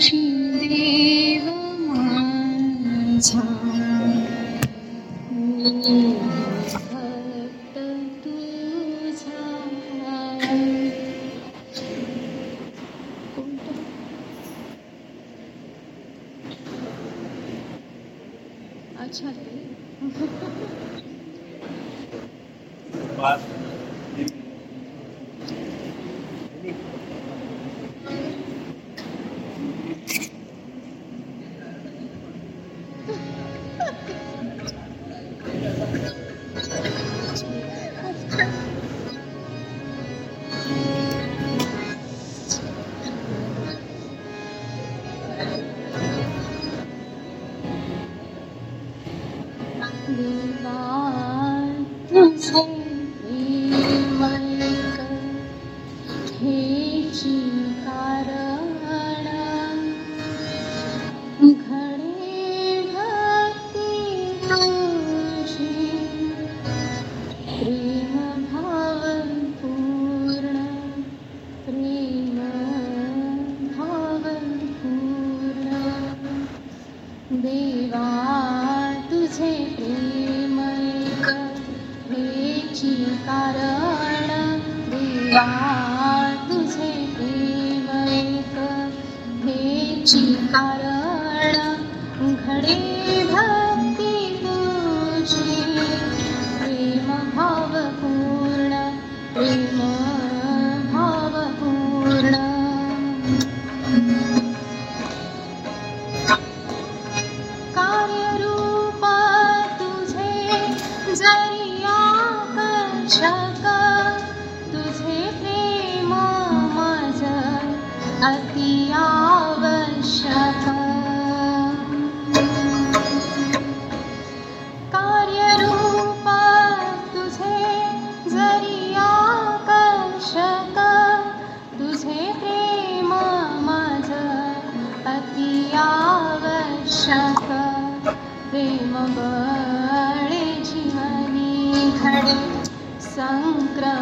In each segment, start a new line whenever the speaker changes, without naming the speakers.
तुझी देव संक्रमण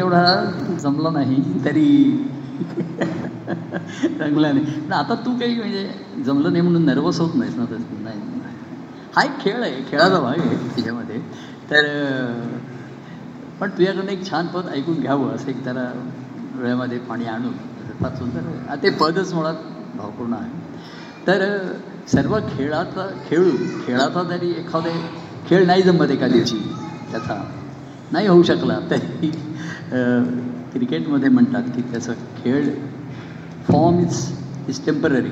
तेवढा जमला नाही तरी रंगला नाही. ना आता तू काही म्हणजे जमलं नाही म्हणून नर्वस होत नाहीस ना तर नाही. हा एक खेळ आहे खेळाचा भाग आहे त्याच्यामध्ये. तर पण तुझ्याकडून एक छान पद ऐकून घ्यावं असं एक त्याला वेळेमध्ये पाणी आणून. फार सुंदर ते पदच मुळात भावपूर्ण आहे. तर सर्व खेळाचा खेळू खेळाचा जरी एखादे खेळ नाही जमत एका दिवशी त्याचा नाही होऊ शकला तरी क्रिकेटमध्ये म्हणतात की त्याचा खेळ फॉर्म इज इज टेंपररी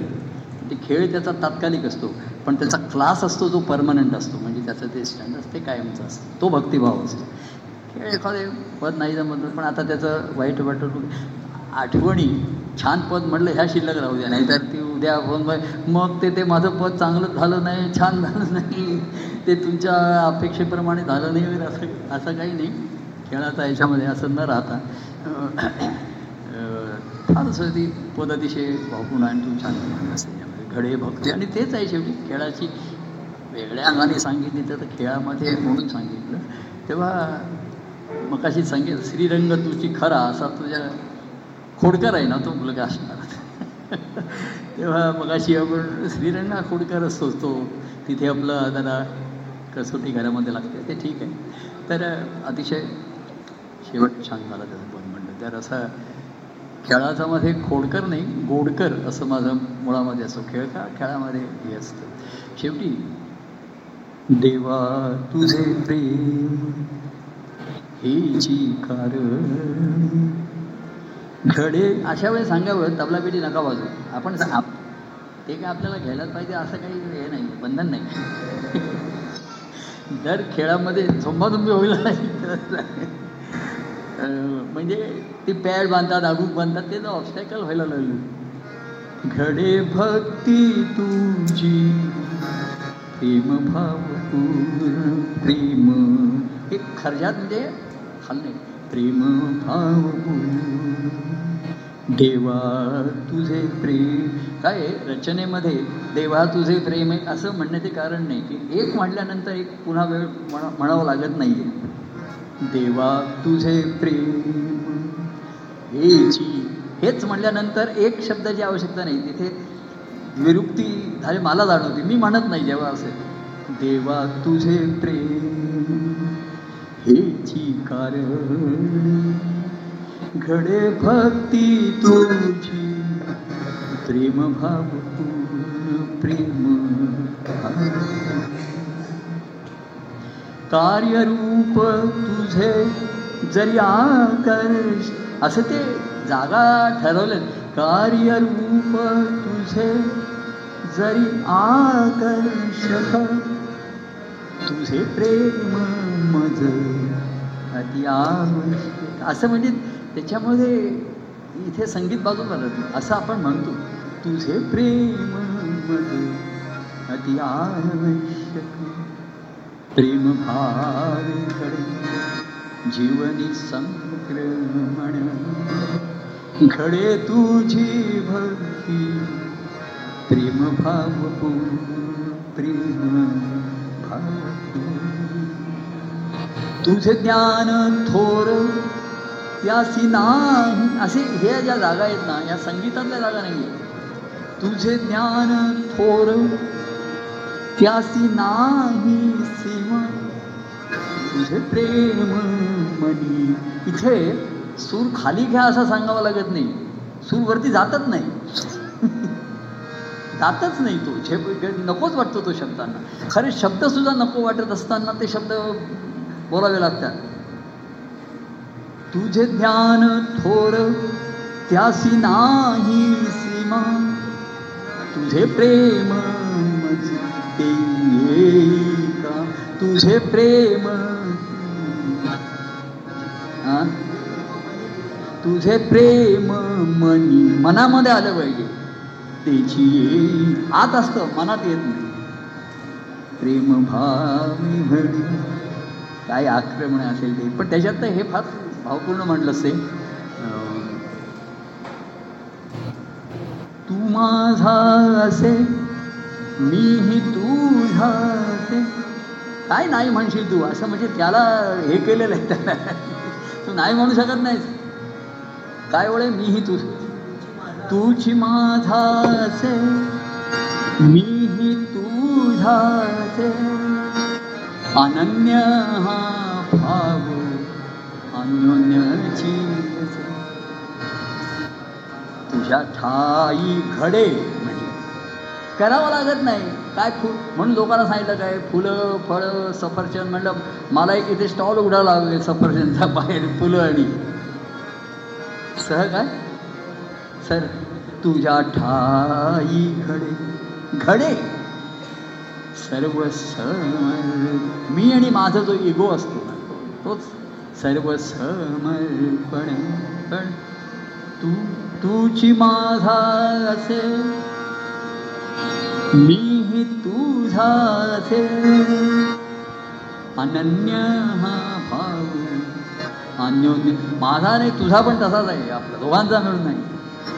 ते खेळ त्याचा तात्कालिक असतो पण त्याचा क्लास असतो जो परमनंट असतो. म्हणजे त्याचं ते स्टँडर्ड ते कायमचं असतं. तो भक्तिभाव असतो. खेळ एखादे पद नाही जमत पण आता त्याचं वाईट वाटत आठवणी छान पद म्हटलं ह्या शिल्लक राहू द्या. नाहीतर ती उद्या फोन मग ते ते माझं पद चांगलं झालं नाही छान झालं नाही ते तुमच्या अपेक्षेप्रमाणे झालं नाही असं असं काही नाही. खेळाचा याच्यामध्ये असं न राहता अं, फारसं ती पद अतिशय भावपूर्ण आणि तू छान असते त्यामध्ये घडे भक्ती. आणि तेच आहे शेवटी खेळाची वेगळ्या अंगाने सांगितली तर खेळामध्ये म्हणून सांगितलं. तेव्हा मग अशी सांगेल श्रीरंग तुझी खरा असा तुझ्या खोडकर आहे ना तो मुलगा असणार. तेव्हा मग अशी आपण श्रीरंग हा खोडकर असतो तो तिथे आपलं जरा कसोटी घरामध्ये लागते. ते ठीक आहे. तर अतिशय शेवट छान झाला त्याचं पण म्हणलं तर असा खेळाचा मध्ये खोडकर नाही गोडकर असं माझं मुळामध्ये असं खेळ का खेळामध्ये हे असतं. शेवटी देवा तुझे प्रेम हेची कारण घडे अशा वेळेस सांगावं तबला पेटी नका वाजू आपण आप- ते काय आपल्याला घ्यायलाच पाहिजे असं काही हे नाही बंधन नाही. दर खेळामध्ये झोंबाझोंबी होईल. नाही म्हणजे ती पॅड बांधतात आगूक बांधतात ते ऑब्स्टॅकल व्हायला लागले. घडे भक्ती तुझी प्रेम भाव प्रेम. हे खर्जात म्हणजे खाल्ले प्रेम भाव देवा तुझे प्रेम. काय रचनेमध्ये देवा तुझे प्रेम आहे असं म्हणण्याचे कारण नाही. की एक म्हटल्यानंतर एक पुन्हा वेळ म्हणा म्हणावं लागत नाही आहे देवा तुझे प्रेम. हेची हेच म्हटल्यानंतर एक शब्दाची आवश्यकता नाही तिथे विरुक्ती झाली मला जाणवते. मी म्हणत नाही जेव्हा असेल देवा तुझे प्रेम. हेची कारण घडे भक्ती तुझी प्रेम भाव पूर्ण प्रेम. कार्यरूप तुझे जरी आकर्ष असं ते जागा ठरवलं कार्यरूप तुझे जरी आकर्षक तुझे प्रेम मज आवश्यक असं म्हणजे त्याच्यामध्ये इथे संगीत बाजू राहत. असं आपण म्हणतो. तुझे प्रेम मज अति आवश्यक प्रेम भावे जीवनी संक्रमण घडे तुझी भक्ती प्रेम भाव प्रेम. भाव तुझे ज्ञान थोर त्यासी नाही असे हे ज्या जागा आहेत ना या संगीतातल्या जागा नाही तुझे ज्ञान थोर त्यासी नाही सीमा तुझे प्रेम मनी. इथे सूर खाली घ्या असं सांगावं लागत नाही. सूर वरती जातच नाही. जातच नाही तो. झेप नकोच वाटतो तो शब्दांना. खरे शब्द सुद्धा नको वाटत असताना ते शब्द बोलावे लागतात. तुझे ज्ञान थोर त्यासी नाही सीमा तुझे प्रेम का तुझे प्रेम. आ? तुझे प्रेम मनी. मनामध्ये आलं पाहिजे. त्याची येई आत असतं मनात येत नाही. प्रेम भावी भरी काय आक्रमण असेल ते. पण त्याच्यात तर हे फार भावपूर्ण म्हटलं असे तू माझा असे मीही तुझा ते काय नाही म्हणशील तू? असं म्हणजे त्याला हे केलेलं आहे त्याला. तू नाही म्हणू शकत नाहीस. काय वळे मीही तू. तुझी माझा मीही तुझा अनन्य हा भाव अन्योन्याची. तुझ्या ठाई घडे. करावं लागत नाही. काय फुल म्हणून लोकांना सांगितलं काय फुलं फळं सफरचंद म्हणलं मला एक इथे स्टॉल उघडायला लागेल सफरचंदचा बाहेर फुलं आणि. सह काय? सर तुझ्या ठाई घडे घडे. सर्व सम मी आणि माझा जो इगो असतो तोच. सर्व समर्पण पण तू तुझी माझा असे मी तुझा अनन्य हा भाग अन्योन्य माझा नाही तुझा पण तसाच आहे. आपला दोघांचा मिळून नाही.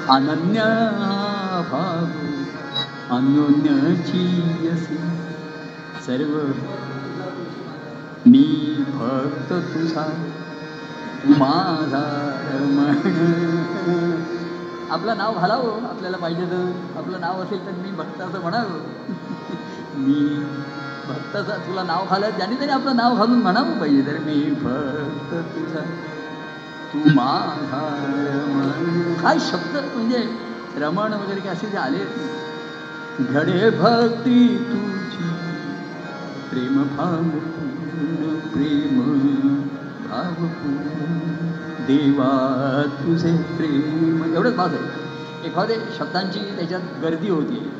अनन्य हा भाग अन्योन्यची असे सर्व मी फक्त तुझा माझा रमण आपलं नाव घालावं आपल्याला पाहिजे तर. आपलं नाव असेल तर मी भक्ताचं म्हणावं. मी भक्ताचं तुला नाव घालत ज्याने तरी आपलं नाव घालून म्हणावं पाहिजे. तर मी भक्त तुझा तू माझा काय शब्द? म्हणजे रमण वगैरे काय असे जे आले? घडे भक्ती तुझी प्रेम भाव प्रेम भावपूर्ण. देवा तुझे प्रेम. एवढंच भास आहे. एखाद्या शब्दांची त्याच्यात गर्दी होती.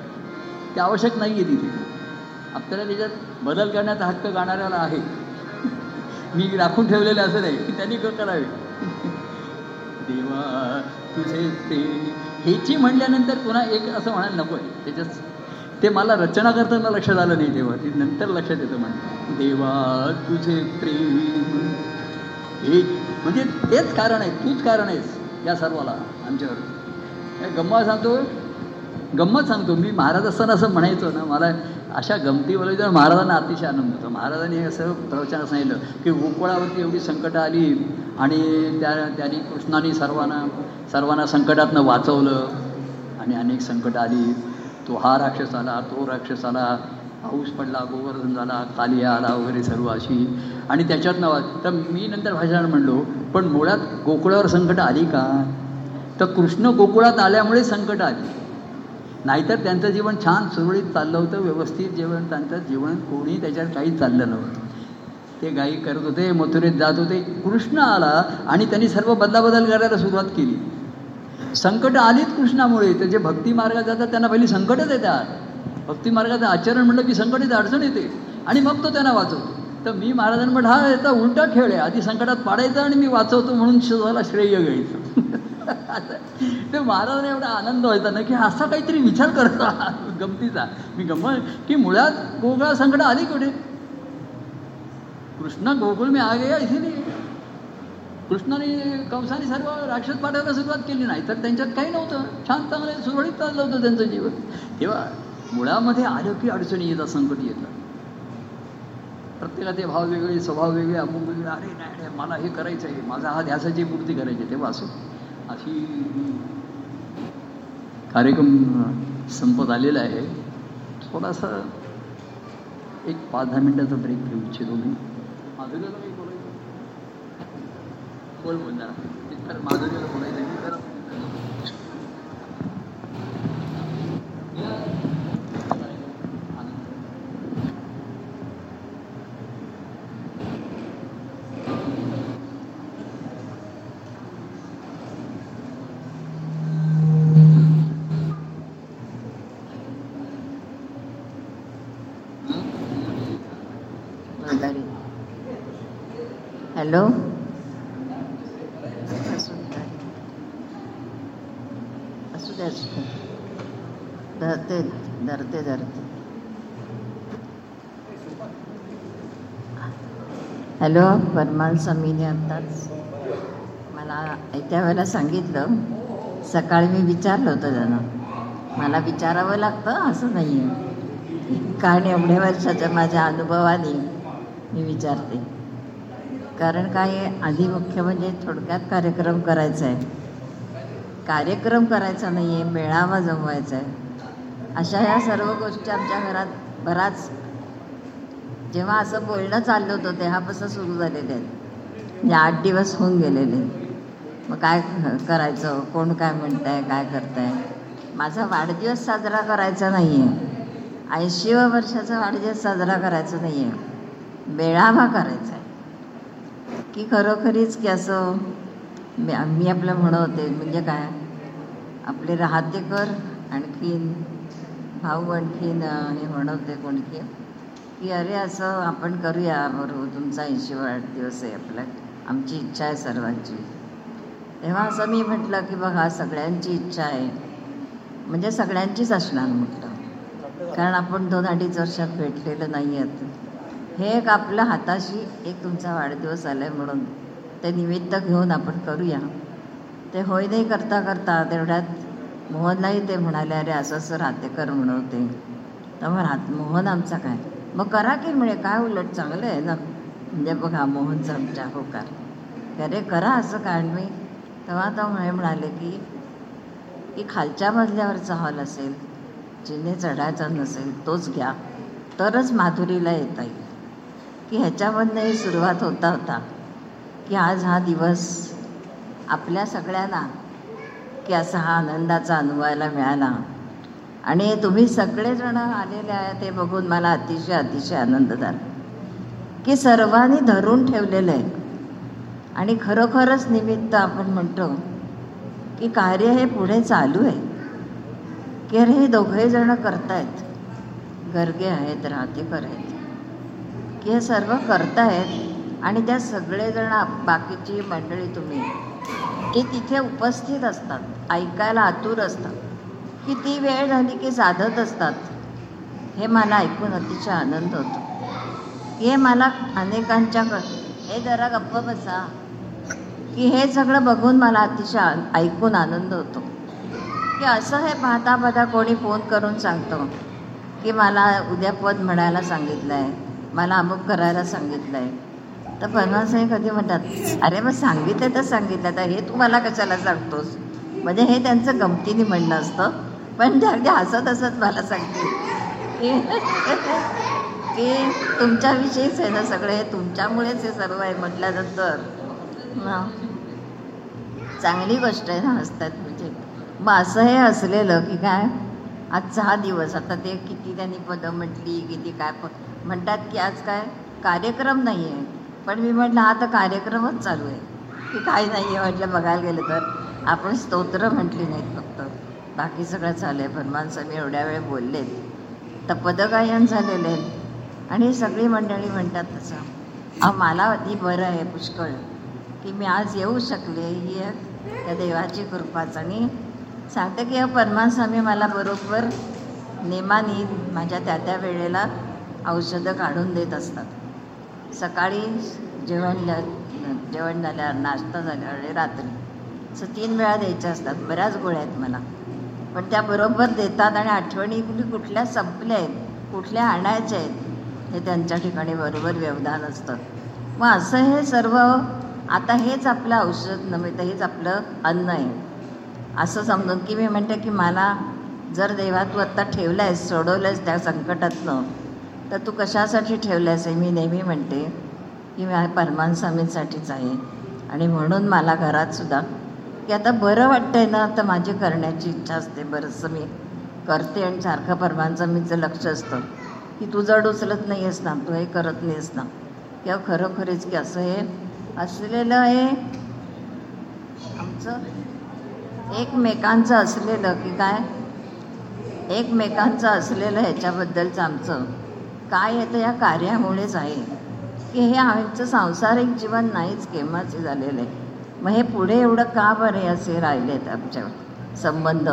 ते आवश्यक नाही आहे तिथे. आपल्याला त्याच्यात बदल करण्याचा हक्क गाणाऱ्याला आहे. मी राखून ठेवलेले असं नाही की त्यांनी करावे. देवा तुझे ते हेची म्हणल्यानंतर पुन्हा एक असं म्हणायला नको आहे. त्याच्यात ते मला रचना करताना लक्षात आलं नाही तेव्हा. ती नंतर लक्षात येतं म्हण देवा तुझे प्रेम. हे म्हणजे तेच कारण आहे तूच कारण आहेस या सर्वाला आमच्यावर. गंमत सांगतो गंमत सांगतो. मी महाराज असताना असं म्हणायचो ना मला अशा गमती बोलायचं महाराजांना अतिशय आनंद होतो. महाराजांनी असं प्रवचन सांगितलं की गोकुळावरती एवढी संकटं आली आणि त्या त्यांनी कृष्णाने सर्वांना सर्वांना संकटातनं वाचवलं आणि अनेक संकटं आली. तो हा राक्षस आला तो राक्षस आला. पाऊस पडला गोवर्धन झाला कालिया आला वगैरे सर्व अशी. आणि त्याच्यात नवा तर मी नंतर भाषण म्हणलो पण मुळात गोकुळावर संकट आली का? तर कृष्ण गोकुळात आल्यामुळे संकट आली. नाहीतर त्यांचं जीवन छान सुरळीत चाललं होतं व्यवस्थित जेवण त्यांचं जीवन कोणी त्याच्यात काही चाललं नव्हतं. ते गाई करत होते मथुरेत जात होते. कृष्ण आला आणि त्यांनी सर्व बदलाबदल करायला सुरुवात केली. संकट आलीत कृष्णामुळे तर जे भक्ती मार्गात जातात त्यांना पहिली संकटच येतात. भक्ती मार्गाचं आचरण म्हणलं की संकट अडचण येते. आणि मग तो त्यांना वाचवतो. तर मी महाराजांना म्हटलं हा याचा उलटा खेळ आहे. आधी संकटात पाडायचं आणि मी वाचवतो म्हणून स्वतःला श्रेय घ्यायचं. ते महाराजांना एवढा आनंद व्हायचा ना की असा काहीतरी विचार करता गमतीचा. मी गम की मुळात गोकुळा संकट आली कुठे कृष्ण गोकुळ मी आ गया इथे कृष्णाने कंसाने सर्व राक्षस पाठवायला सुरुवात केली. नाही तर त्यांच्यात काही नव्हतं. छान चांगलं सुरळीत चाललं होतं त्यांचं जीवन. तेव्हा मुळामध्ये आलं की अडचणी येतात संकट येतात. प्रत्येकाचे भाव वेगळे स्वभाव वेगळे अमुक वेगळे. अरे नाही नाही मला हे करायचं आहे. माझा हा ध्यासाची पूर्ती करायची आहे. तेव्हा असो. अशी कार्यक्रम संपत आलेला आहे. थोडासा एक पाच दहा मिनिटाचा ब्रेक घेऊ इच्छितो मी. माधुरीला काही बोलायचं? बोल बोल जरा इतर बोलायचं आहे. मी जरा
वंदारी हॅलो. असू दे असू दे धरते धरते धरते. हॅलो परमाल स्वामीने आत्ताच मला त्या वेळेला सांगितलं. सकाळी मी विचारलं होतं त्यांना. मला विचारावं लागतं असं नाही आहे कारण एवढ्या वर्षाच्या माझ्या अनुभवाने मी विचारते. कारण काय आहे, आधी मुख्य म्हणजे थोडक्यात कार्यक्रम करायचा आहे. कार्यक्रम करायचा नाही आहे मेळावा जमवायचा आहे. अशा ह्या सर्व गोष्टी आमच्या घरात बराच जेव्हा असं बोलणं चाललं होतं तेव्हापासून सुरू झालेले आहेत. म्हणजे आठ दिवस होऊन गेलेले मग काय करायचं? कोण काय म्हणतंय? काय करताय? माझा वाढदिवस साजरा करायचा नाही आहे ऐंशीव्या वर्षाचा वाढदिवस साजरा करायचा नाही आहे मेळावा करायचा आहे. की खरोखरीच की असं मी मी आपलं म्हणवते म्हणजे काय? आपले राहते कर आणखीन भाऊ आणखीन हे म्हणवते कोणकी की अरे असं आपण करूया बरोबर तुमचा ऐंशी वाढदिवस आहे आपला. आमची इच्छा आहे सर्वांची. तेव्हा असं मी म्हटलं की बघा सगळ्यांची इच्छा आहे. म्हणजे सगळ्यांचीच असणार म्हटलं. कारण आपण दोन अडीच वर्षात भेटलेलं नाही आहेत. हे एक आपल्या हाताशी एक तुमचा वाढदिवस आला आहे म्हणून. ते निमित्त घेऊन आपण करूया. ते होय नाही करता करता तेवढ्यात मोहनलाही ते म्हणाले अरे असं असं राहतेकर म्हणवते तर मग राहत मोहन आमचा काय? मग करा की म्हणे काय उलट चांगलं आहे ना. म्हणजे बघा मोहनचा आमच्या होकार अरे करा असं कारण मी? तेव्हा तो म्हणे म्हणाले की की खालच्या मजल्यावरचा हॉल असेल जिने चढायचा नसेल तोच घ्या. तरच माधुरीला येता येईल. की ह्याच्यामधनंही सुरुवात होता होता की आज हा दिवस आपल्या सगळ्यांना की असा हा आनंदाचा अनुभवायला मिळाला. आणि तुम्ही सगळेजण आलेले आहे ते बघून मला अतिशय अतिशय आनंद झाला. की सर्वांनी धरून ठेवलेलं आहे. आणि खरोखरच निमित्त आपण म्हणतो की कार्य हे पुढे चालू आहे. की अरे हे दोघेजण करतायत. गर्गे आहेत राहतेकर आहेत हे सर्व करतायत आणि त्या सगळेजण बाकीची मंडळी तुम्ही. की तिथे उपस्थित असतात ऐकायला आतुर असतात. किती वेळ झाली की साधत असतात. हे मला ऐकून अतिशय आनंद होतो. हे मला अनेकांच्या हे जरा गप्प बसा. की हे सगळं बघून मला अतिशय आ- ऐकून आनंद होतो. की असं हे पाहता पाहता कोणी फोन करून सांगतो की मला उद्या पद म्हणायला सांगितलं आहे मला अमुक करायला सांगितलं आहे तर परमासाहेब कधी म्हणतात अरे मग सांगितलं तर सांगितलं तर हे तू मला कशाला सांगतोस? म्हणजे हे त्यांचं गमतीने म्हणणं असतं. पण ते अगदी हसत हसत मला सांगते की की तुमच्याविषयीच आहे ना सगळे हे तुमच्यामुळेच हे सर्व आहे म्हटल्यानंतर. चांगली गोष्ट आहे ना हसतात म्हणजे. मग असं हे असलेलं की काय आजचा हा दिवस आता ते किती त्यांनी पदं म्हटली किती काय पद म्हणतात की आज काय कार्यक्रम नाही आहे पण मी म्हटलं हा तर कार्यक्रमच चालू आहे. की काय नाही आहे म्हटलं बघायला गेलं तर. आपण स्तोत्र म्हटली नाहीत फक्त. बाकी सगळं झालं आहे. परमान स्वामी एवढ्या वेळ बोललेत तर पदगायन झालेले. आहेत आणि सगळी मंडळी म्हणतात तसं. अहो मला ती बरं आहे पुष्कळ. की मी आज येऊ शकले ही एक त्या देवाची कृपाच. आणि सांगते की परमान स्वामी मला बरोबर नेमानी माझ्या त्या त्या वेळेला औषधं काढून देत असतात. सकाळी जेवण जेवण झाल्यावर नाश्ता झाल्यावर रात्री. असं तीन वेळा द्यायच्या असतात बऱ्याच गोळ्या आहेत मला पण त्या बरोबर देतात आणि आठवणी कुठल्या संपल्या आहेत कुठल्या आणायच्या आहेत हे त्यांच्या ठिकाणी बरोबर व्यवधान असतं. मग असं हे सर्व आता हेच आपलं औषध नव्हे तर हेच आपलं अन्न आहे. असं समजून की मी म्हणते की मला जर देवा तू आत्ता ठेवलं आहेस सोडवलं आहेस त्या संकटातनं तर तू कशासाठी ठेवलं आहेस मी नेहमी म्हणते की मी परमान स्वामींसाठीच आहे. आणि म्हणून मला घरातसुद्धा की आता बरं वाटतंय ना तर माझी करण्याची इच्छा असते बरंचसं मी करते आणि सारखं परमान स्वामीचं लक्ष असतं. की तू जड उचलत नाही आहेस ना तू हे करत नाही आहेस ना. किंवा खरोखरीच की असं हे असलेलं आहे आमचं एकमेकांचं असलेलं की काय? एकमेकांचं असलेलं ह्याच्याबद्दलचं आमचं काय येतं या कार्यामुळेच आहे की हे आमचं सांसारिक जीवन नाहीच केमाचे झालेलं. आहे मग हे पुढे एवढं का बरे असे राहिलेत आमच्या संबंध?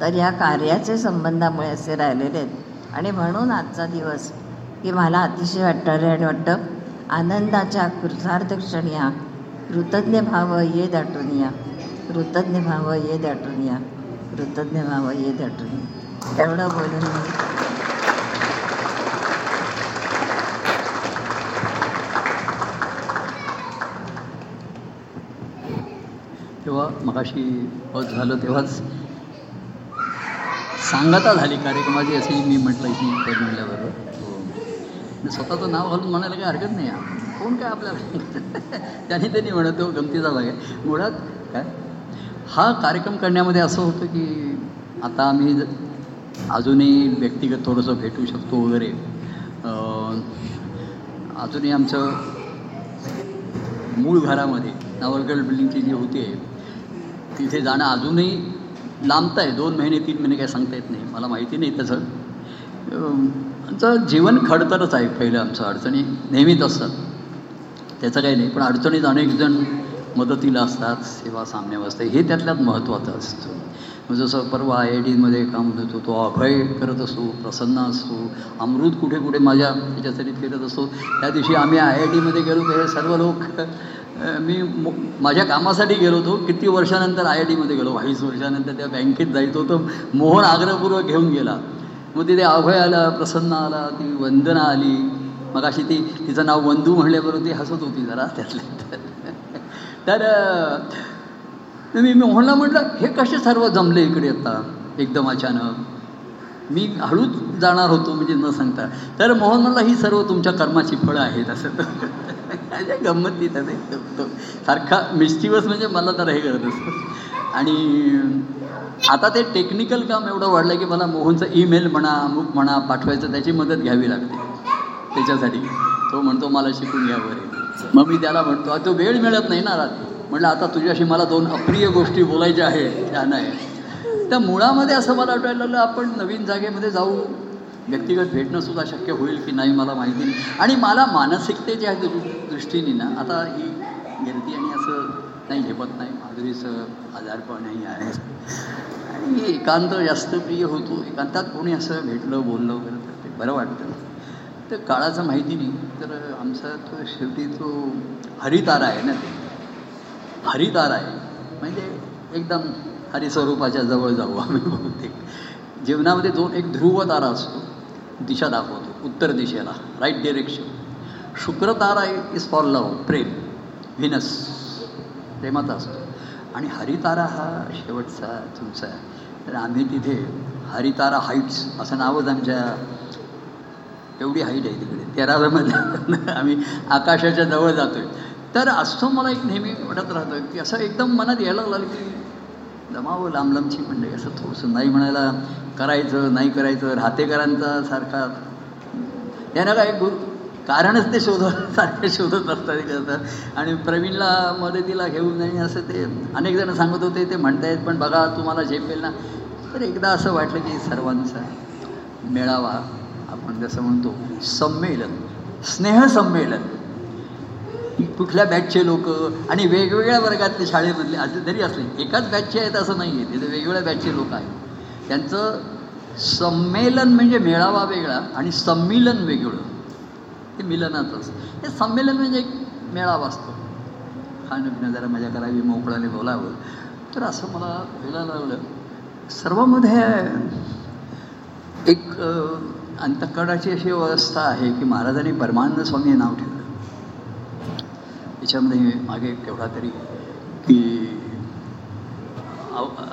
तर या कार्याचे संबंधामुळे असे राहिलेले आहेत. आणि म्हणून आजचा दिवस की मला अतिशय वाटतं आणि वाटतं आनंदाच्या कृतार्थ क्षणी या कृतज्ञ भाव ये दाटून या कृतज्ञ भाव ये दाटून या कृतज्ञ भाव ये दाटून एवढं बोलून मी
तेव्हा मगाशी पद झालं तेव्हाच सांगता झाली कार्यक्रमाची असे मी म्हटलं की पद म्हटल्याबरोबर. हो. स्वतःचं नाव घालून म्हणायला काही हरकत नाही. कोण काय आपल्याला? त्याने त्यांनी म्हणत तो गमतीचा भाग आहे. मुळात काय? हा कार्यक्रम करण्यामध्ये असं होतं की आता आम्ही अजूनही व्यक्तिगत थोडंसं भेटू शकतो वगैरे. अजूनही आमचं मूळ घरामध्ये नावरगड बिल्डिंगची जी होती आहे तिथे जाणं अजूनही लांबत आहे. दोन महिने तीन महिने काय सांगता येत नाही. मला माहिती नाही तसं आमचं जीवन खडतरच आहे पहिलं आमचं. अडचणी नेहमीच असतात. त्याचं काही नाही. पण अडचणीत अनेक जण मदतीला असतात. सेवा सामन्यावर असते हे त्यातल्यात महत्त्वाचं असतं. जसं परवा आय आय डीमध्ये काम होतो तो अभय करत असतो. प्रसन्न असतो. अमृत कुठे कुठे माझ्या त्याच्यासाठी फिरत असतो. त्या दिवशी आम्ही आय आय डीमध्ये गेलो तर हे सर्व लोक मी माझ्या कामासाठी गेलो होतो. किती वर्षानंतर आय आय टीमध्ये गेलो. बावीस वर्षानंतर त्या बँकेत जायचो तर मोहन आग्रहपूर्वक घेऊन गेला. मग तिथे अभय आला प्रसन्न आला ती वंदना आली. मग अशी ती तिचं नाव वंदू म्हणल्याबरोबर ती हसत होती जरा त्यातल्या तर मी मोहनला म्हटलं हे कसे सर्व जमले इकडे आता? एकदम अचानक. मी हळूच जाणार होतो म्हणजे न सांगता. तर मोहन म्हणला ही सर्व तुमच्या कर्माची फळं आहेत. असं. अशा गंमत तिथं नाही. तो सारखा मिस्टिवस म्हणजे मला तर हे करत असतो. आणि आता ते टेक्निकल काम एवढं वाढलं की मला मोहनचा ईमेल म्हणा अमुक म्हणा पाठवायचं त्याची मदत घ्यावी लागते. त्याच्यासाठी. तो म्हणतो मला शिकून घ्या वगैरे मग मी त्याला म्हणतो तो वेळ मिळत नाही ना रात्री. म्हटलं आता तुझ्याशी मला दोन अप्रिय गोष्टी बोलायच्या आहेत त्या नाही. त्या मुळामध्ये असं मला वाटायला लागलं आपण नवीन जागेमध्ये जाऊ. व्यक्तिगत भेटणंसुद्धा शक्य होईल की नाही मला माहिती नाही. आणि मला मानसिकतेच्या दृष्टीने ना आता ही गर्दी आणि असं नाही झेपत नाही. माधुरीचं आजारपणही आहे. आणि एकांत जास्त प्रिय होतो. एकांतात कोणी असं भेटलं बोललं वगैरे तर ते बरं वाटतं. तर काळाचं माहिती नाही तर आमचा तो शेवटी तो हरितारा आहे ना ते. हरितारा आहे. म्हणजे एकदम हरिस्वरूपाच्या जवळ जाऊ आम्ही बहुतेक. जीवनामध्ये दोन एक ध्रुव तारा असतो. दिशा दाखवतो उत्तर दिशेला राईट डिरेक्शन शुक्रतारा इज फॉर लव प्रेम व्हिनस प्रेमाचा असतो. आणि हरितारा हा शेवटचा तुमचा आहे. तर आम्ही तिथे हरितारा हाईट्स असं नावच आमच्या एवढी हाईट आहे तिकडे तेराव्यामध्ये. आम्ही आकाशाच्या जवळ जातोय. तर असतो मला एक नेहमी वाटत राहतं की असं एकदम मनात यायला लागलं की जमावं लांब लांबची मंडळी असं थोडंसं नाही म्हणायला करायचं नाही करायचं राहतेकरांचा सारखा. यांना काय गुरु कारणच ते शोधत सारखे शोधत असतात करतात आणि प्रवीणला मदतीला घेऊन नाही असं ते अनेक जण सांगत होते ते म्हणतायत पण बघा तुम्हाला झेपेल ना. तर एकदा असं वाटलं की सर्वांचा मेळावा आपण जसं म्हणतो संमेलन स्नेहसंमेलन. कुठल्या बॅचचे लोक आणि वेगवेगळ्या वर्गातले शाळेमधले असे जरी असले एकाच बॅचचे आहेत असं नाही आहे तिथे वेगवेगळ्या बॅचचे लोक आहेत. त्यांचं संमेलन म्हणजे मेळावा वेगळा आणि संमिलन वेगळं. ते मिलनातच हे संमेलन म्हणजे एक मेळावा असतो. खाणं पिणं जरा मजा करावी मोकळाने बोलावं. तर असं मला व्हायला लागलं. सर्वामध्ये एक अंतकडाची अशी व्यवस्था आहे की महाराजांनी परमानंद स्वामी हे नाव ठेवलं. याच्यामध्ये मागे केवढा तरी की अव-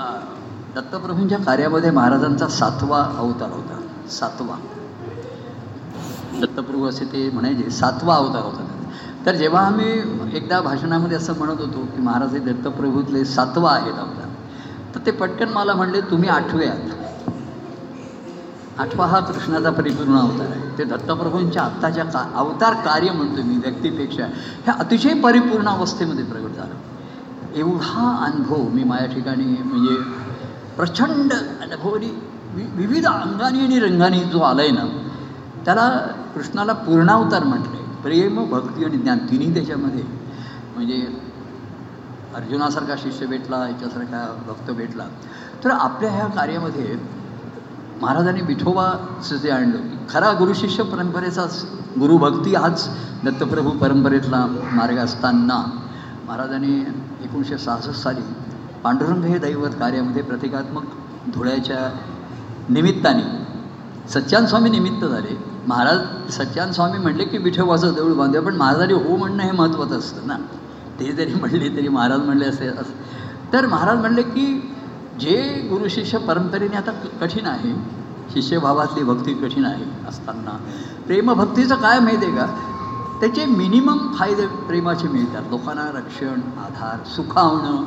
दत्तप्रभूंच्या कार्यामध्ये महाराजांचा सातवा अवतार होता. सातवा. दत्तप्रभू असे ते म्हणायचे सातवा अवतार होता. तर जेव्हा आम्ही एकदा भाषणामध्ये असं म्हणत होतो की महाराज हे दत्तप्रभूतले सातवा आहेत अवतार तर ते पटकन मला म्हणले तुम्ही आठवे आहात. आठवा हा कृष्णाचा परिपूर्ण अवतार आहे. ते दत्तप्रभूंच्या आत्ताच्या का अवतार कार्य म्हणतो मी व्यक्तीपेक्षा. ह्या अतिशय परिपूर्ण अवस्थेमध्ये प्रगट झालं. एवढा अनुभव मी माझ्या ठिकाणी म्हणजे प्रचंड अनुभवनी वि विविध अंगाने आणि रंगाने जो आलाय ना त्याला कृष्णाला पूर्णावतार म्हटले. प्रेम भक्ती आणि ज्ञान तिन्ही त्याच्यामध्ये. म्हणजे अर्जुनासारखा शिष्य भेटला याच्यासारखा भक्त भेटला. तर आपल्या ह्या कार्यामध्ये महाराजांनी विठोबाचं जे आणलं की खरा गुरुशिष्य परंपरेचाच गुरुभक्ती आज दत्तप्रभू परंपरेतला मार्ग असताना महाराजांनी एकोणीसशे सहासष्ट साली पांडुरंग हे दैवत कार्यामध्ये प्रतिकात्मक धुळ्याच्या निमित्ताने सच्चान स्वामी निमित्त झाले. महाराज सच्चान स्वामी म्हणले की विठोबाचं देऊळ बांधूया पण महाराजांनी हो म्हणणं हे महत्त्वाचं असतं ना. ते जरी म्हणले तरी महाराज म्हणले असे अस तर महाराज म्हणले की जे गुरुशिष्य परंपरेने आता क- कठीण आहे शिष्यभावातली भक्ती कठीण आहे असताना प्रेमभक्तीचं काय माहिती आहे का? त्याचे मिनिमम फायदे प्रेमाचे मिळतात. लोकांना रक्षण आधार सुखावणं.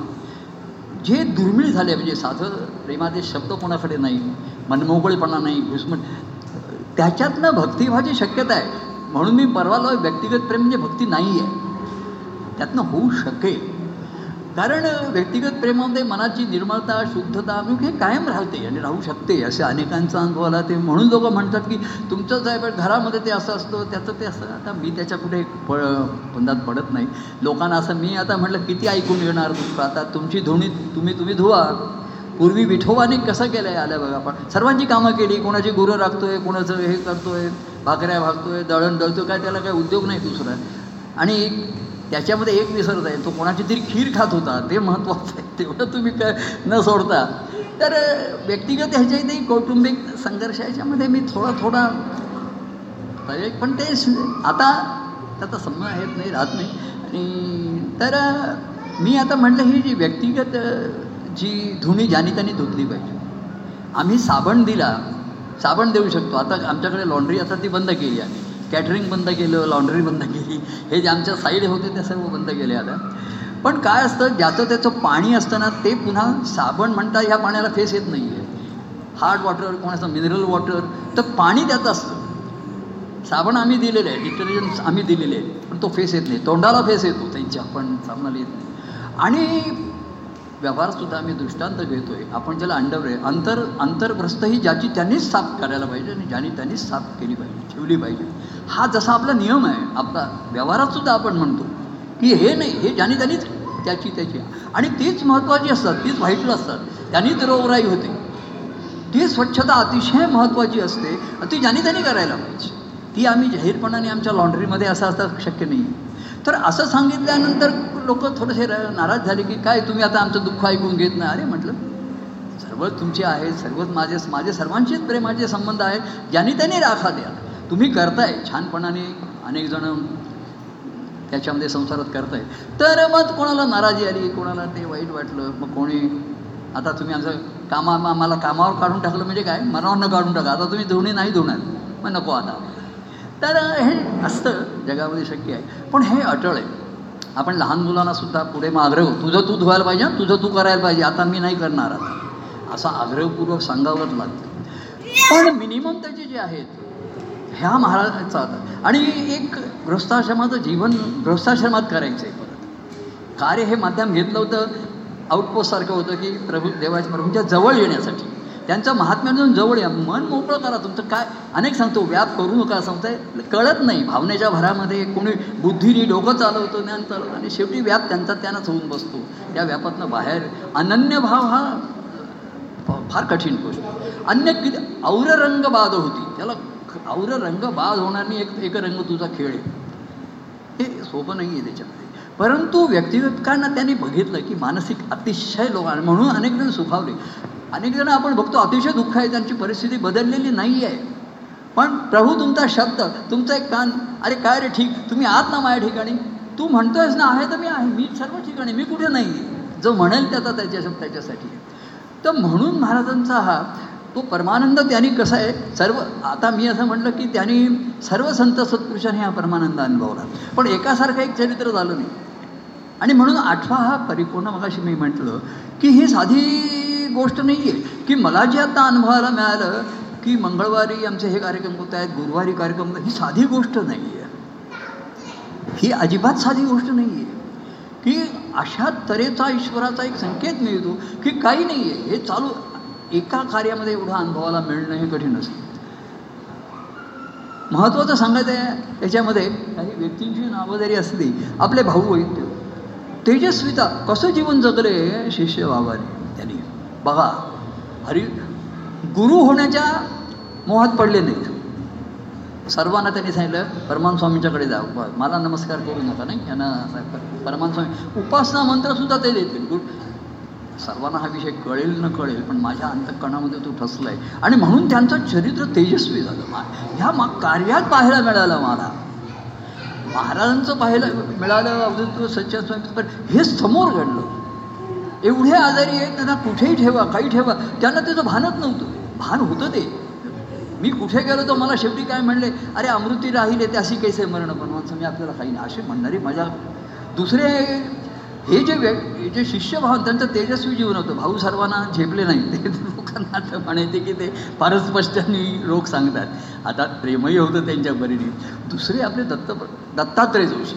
जे दुर्मिळ झाले म्हणजे साधं प्रेमाचे शब्द कोणाकडे नाही मनमोकळेपणा नाही घुसमट त्याच्यातनं भक्तिभावाची शक्यता आहे. म्हणून मी परवाला व्यक्तिगत प्रेम म्हणजे भक्ती नाही आहे त्यातनं होऊ शकेल. कारण व्यक्तिगत प्रेमामध्ये मनाची निर्मळता शुद्धता हे कायम राहते आणि राहू शकते असे अनेकांचा अनुभव आला. ते म्हणून लोक म्हणतात की तुमचं जाय घरामध्ये ते असं असतं त्याचं ते असं. आता मी त्याच्या कुठे पळ पंधात पडत नाही. लोकांना असं मी आता म्हटलं किती ऐकून येणार दुःख आता तुमची धुणी तुम्ही तुम्ही धुवा. पूर्वी विठोबाने कसं केलं आहे आल्या बघा आपण. सर्वांची कामं केली. कोणाची गुरं राखतोय कोणाचं हे करतोय भाकऱ्या भागतोय दळण दळतोय काय त्याला काय उद्योग नाही दुसरा. आणि त्याच्यामध्ये एक विसरत आहे तो कोणाची तरी खीर खात होता ते महत्त्वाचं आहे तेवढं तुम्ही काय न सोडता. तर व्यक्तिगत ह्याच्याही कौटुंबिक संघर्षाच्यामध्ये मी थोडा थोडा एक पण ते आता त्याचा संबंध आहेत नाही राहत नाही. आणि तर मी आता म्हटलं ही जी व्यक्तिगत जी धुणी ज्यानी त्यांनी धुतली पाहिजे. आम्ही साबण दिला साबण देऊ शकतो. आता आमच्याकडे लॉन्ड्री आता ती बंद केली आहे. कॅटरिंग बंद केलं लॉन्ड्री बंद केली हे जे आमच्या साईड होते ते सर्व बंद केले आता. पण काय असतं ज्याचं त्याचं पाणी असतं ना ते पुन्हा साबण म्हणता ह्या पाण्याला फेस येत नाही आहे हार्ड वॉटर कोणाचं मिनरल वॉटर तर पाणी त्याचं असतं. साबण आम्ही दिलेलं आहे डिटर्जंट आम्ही दिलेले आहे पण तो फेस येत नाही. तोंडाला फेस येतो त्यांच्या पण साबणाला येत नाही. आणि व्यवहारसुद्धा आम्ही दृष्टांत घेतो आहे आपण ज्याला अंडर आहे अंतर अंतर्ग्रस्त ही ज्याची त्यांनीच साफ करायला पाहिजे आणि ज्याने त्यांनीच साफ केली पाहिजे ठेवली पाहिजे. हा जसा आपला नियम आहे आपला व्यवहारात सुद्धा आपण म्हणतो की हे नाही हे ज्याने त्यांनीच त्याची त्याची. आणि तीच महत्त्वाची असतात तीच व्हाईटल असतात. त्यांनीच रोगराई होते. ती स्वच्छता अतिशय महत्त्वाची असते ती ज्याने त्यांनी करायला पाहिजे. ती आम्ही जाहीरपणाने आमच्या लॉन्ड्रीमध्ये असं असतं शक्य नाही. तर असं सांगितल्यानंतर लोक थोडेसे र- नाराज झाले की काय तुम्ही आता आमचं दुःख ऐकून घेत नाही? अरे म्हटलं सर्व तुमचे आहेत सर्वच माझे माझे सर्वांचेच प्रेमाचे संबंध आहेत. ज्यांनी त्यांनी राखा द्या. तुम्ही करताय छानपणाने अनेक जण त्याच्यामध्ये संसारात करताय तर मग कोणाला नाराजी आली कोणाला ते वाईट वाटलं मग कोणी आता तुम्ही आमचं कामा मा- मला कामावर काढून टाकलं म्हणजे काय? मनावरनं काढून टाका. आता तुम्ही धुणे नाही धुणार. मग नको आता. तर हे असतं जगामध्ये शक्य आहे. पण हे अटळ आहे. आपण लहान मुलांना सुद्धा पुढे मग आग्रह तुझं तू धुवायला पाहिजे तुझं तू करायला पाहिजे. आता मी नाही करणार. आता असा आग्रहपूर्वक सांगावंच लागतं. पण मिनिमम त्याचे जे आहेत ह्या महाराजांचा आता आणि एक गृहस्थाश्रमाचं जीवन गृहस्थाश्रमात करायचं आहे परत. कार्य हे माध्यम घेतलं होतं आउटपोस्टसारखं होतं की प्रभू देवाच्या प्रभूंच्या जवळ येण्यासाठी. त्यांच्या महात्म्यातून जवळ या मन मोकळं करा. तुमचं काय अनेक सांगतो व्याप करू नका सांगताय कळत नाही. भावनेच्या भरामध्ये कोणी बुद्धीने डोकं चालवतं ज्ञान चालवतं आणि शेवटी व्याप त्यांचा त्यांनाच होऊन बसतो. त्या व्यापातनं बाहेर. अनन्य भाव हा फार कठीण गोष्ट. अन्य किती औररंग बाद होती. त्याला और रंग बाद होणार नाही एक एक रंग तुझा खेळ आहे. हे सोपं नाही आहे त्याच्यामध्ये. परंतु व्यक्तिगतकांना त्यांनी बघितलं की मानसिक अतिशय लोक म्हणून अनेक जण सुखावले. अनेक जण आपण बघतो अतिशय दुःख आहे त्यांची परिस्थिती बदललेली नाही आहे. पण प्रभू तुमचा शब्द तुमचा एक कान अरे काय रे ठीक तुम्ही आहात ना माझ्या ठिकाणी? तू म्हणतोयस ना आहे तर मी आहे मी सर्व ठिकाणी मी कुठे नाही जो म्हणेल त्याचा त्याच्या त्याच्यासाठी. तर म्हणून महाराजांचा हा तो परमानंद त्यांनी कसा आहे? सर्व आता मी असं म्हटलं की त्यांनी सर्व संत सत्पुरुषांनी हा परमानंद अनुभवला. पण एकासारखं एक चरित्र झालं नाही. आणि म्हणून आठवा हा परिपूर्ण मगाशी मी म्हटलं की ही साधी गोष्ट नाही आहे की मला जे आता अनुभवायला मिळालं की मंगळवारी आमचे हे कार्यक्रम होत आहेत गुरुवारी कार्यक्रम ही साधी गोष्ट नाही आहे ही अजिबात साधी गोष्ट नाही आहे की अशा तऱ्हेचा ईश्वराचा एक संकेत मिळतो की काही नाही आहे हे चालू एका कार्यामध्ये एवढं अनुभवाला मिळणं हे कठीण असतं. महत्त्वाचं सांगायचं आहे याच्यामध्ये काही व्यक्तींची नावं जरी असली आपले भाऊ वैद्य तेजस्विता कसं जीवन जगले शिष्य बाबाने त्यांनी. बघा हरी गुरु होण्याच्या मोहात पडले नाहीत. सर्वांना त्यांनी सांगितलं परमान स्वामींच्याकडे जा. मला नमस्कार करू नका नाही? यांना परमान स्वामी उपासना मंत्रसुद्धा ते देतील. सर्वांना हा विषय कळेल न कळेल पण माझ्या अंतकणामध्ये तो ठसलाय. आणि म्हणून त्यांचं चरित्र तेजस्वी झालं. ह्या मा कार्यात पाहायला मिळालं मला. महाराजांचं पाहायला मिळालं अवधूत सच्चा स्वामी पण हे समोर घडलं. एवढे आजारी आहेत त्यांना कुठेही ठेवा काही ठेवा. त्यांना त्याचं भानच नव्हतं. भान होतं ते. मी कुठे गेलो तर मला शेवटी काय म्हणले? अरे अमृती राहिले त्याशी कैसे मरण बनवायचं? मी आपल्याला काही नाही. असे म्हणणारी माझ्या दुसरे हे जे वे हे जे शिष्यभाव त्यांचं तेजस्वी जीवन होतं. भाऊ सर्वांना झेपले नाही. ते लोकांना आता म्हणायचे की ते फारच स्पष्टांनी लोक सांगतात. आता प्रेमही होतं त्यांच्या परीने. दुसरे आपले दत्त दत्तात्रय जोशी.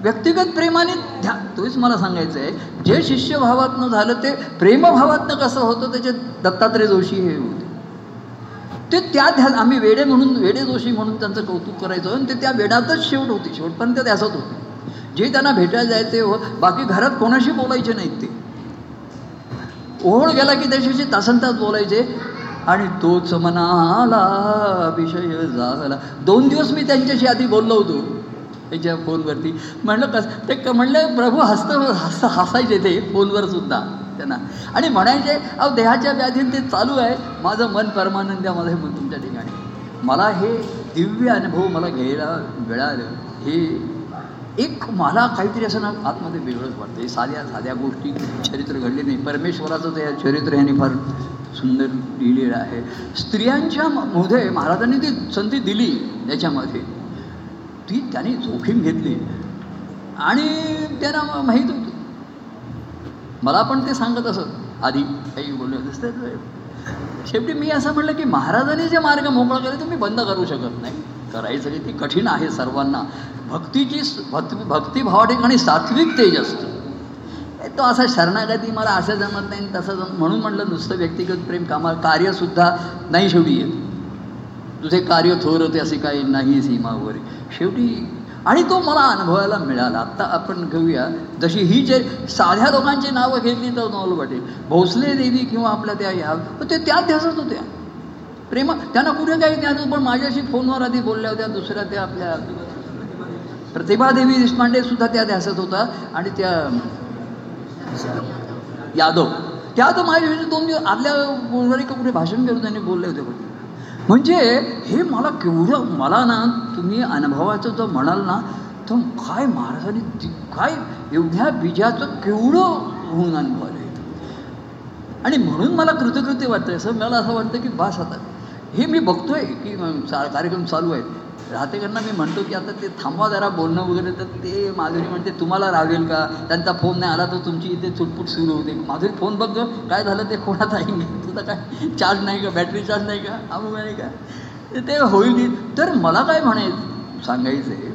व्यक्तिगत प्रेमाने ध्या तोच मला सांगायचं आहे जे शिष्यभावातनं झालं ते प्रेमभावातनं कसं होतं त्याचे दत्तात्रय जोशी हे होते. ते त्या ध्या आम्ही वेडे म्हणून वेडे जोशी म्हणून त्यांचं कौतुक करायचो आणि ते त्या वेडातच शेवट होती. शेवटपर्यंत ते असत होते. जे त्यांना भेटायला जायचे हो बाकी घरात कोणाशी बोलायचे नाहीत ते. ओढ गेला की त्याच्याशी तासन तास बोलायचे. आणि तोच मनाला विषय झाला. दोन दिवस मी त्यांच्याशी आधी बोललो होतो. त्याच्या फोनवरती. म्हणलं कस ते क प्रभू हस्त हस हसायचे ते फोनवर सुद्धा त्यांना. आणि म्हणायचे अहो देहाच्या व्याधीन ते चालू आहे. माझं मन परमानंदामध्ये मन तुमच्या ठिकाणी. मला हे दिव्य अनुभव मला घ्यायला मिळालं. हे एक मला काहीतरी असं ना आतमध्ये वेगळंच वाटतं हे साध्या साध्या गोष्टी चरित्र घडले नाही. परमेश्वराचं ते चरित्र यांनी फार सुंदर लिहिलेलं आहे. स्त्रियांच्या मध्ये महाराजांनी ती संधी दिली याच्यामध्ये ती त्यांनी जोखीम घेतली. आणि त्यांना माहीत होतं. मला पण ते सांगत असत. आधी काही बोलले असतं. शेवटी मी असं म्हटलं की महाराजांनी जे मार्ग मोकळा केले ते मी बंद करू शकत नाही. करायचं ती कठीण आहे सर्वांना. भक्तीची भक्ती भक्तिभावा ठिकाणी सात्विक तेज असतं तो असा शरणागती मला असं जमत नाही. तसं जम म्हणून म्हटलं नुसतं व्यक्तिगत प्रेम कामा कार्यसुद्धा नाही शेवटी येत. तुझे कार्य थोर होते असे काही नाही सीमा वगैरे शेवटी आणि तो मला अनुभवायला मिळाला. आत्ता आपण घेऊया. जशी ही जे साध्या लोकांची नावं घेतली तर नॉल वाटेल भोसले देवी किंवा आपल्या त्या ह्या ते त्या ध्यासत होत्या. प्रेमा त्यांना कुठे काही त्यात पण माझ्याशी फोनवर आधी बोलल्या होत्या दुसऱ्या त्या आपल्या प्रतिभादेवी देशपांडे सुद्धा त्या ध्यासत होता. आणि त्या यादव. त्या तर माझ्याशी दोन दिवस आदल्या गुरुवारी कुठे भाषण करून त्यांनी बोलले होते म्हणजे हे मला केवढं मला ना तुम्ही अनुभवाचं जर म्हणाल ना तर काय महाराजांनी काय एवढ्या बीजाचं केवढं होऊन अनुभवलं आणि म्हणून मला कृतकृत्य वाटतं असं मला असं वाटतं की बास आता. हे मी बघतोय की कार्यक्रम चालू आहे राहतेकरांना मी म्हणतो की आता ते थांबवा जरा बोलणं वगैरे तर ते माधुरी म्हणते तुम्हाला रावेल का? त्यांचा फोन नाही आला तर तुमची इथे चुटपुट सुरू होते. माधुरी फोन बघतो काय झालं ते कोणात आहे? नाही तुझा काय चार्ज नाही का? बॅटरी चार्ज नाही का? अमुक नाही का ते होईल तर मला काय म्हणायचं सांगायचं आहे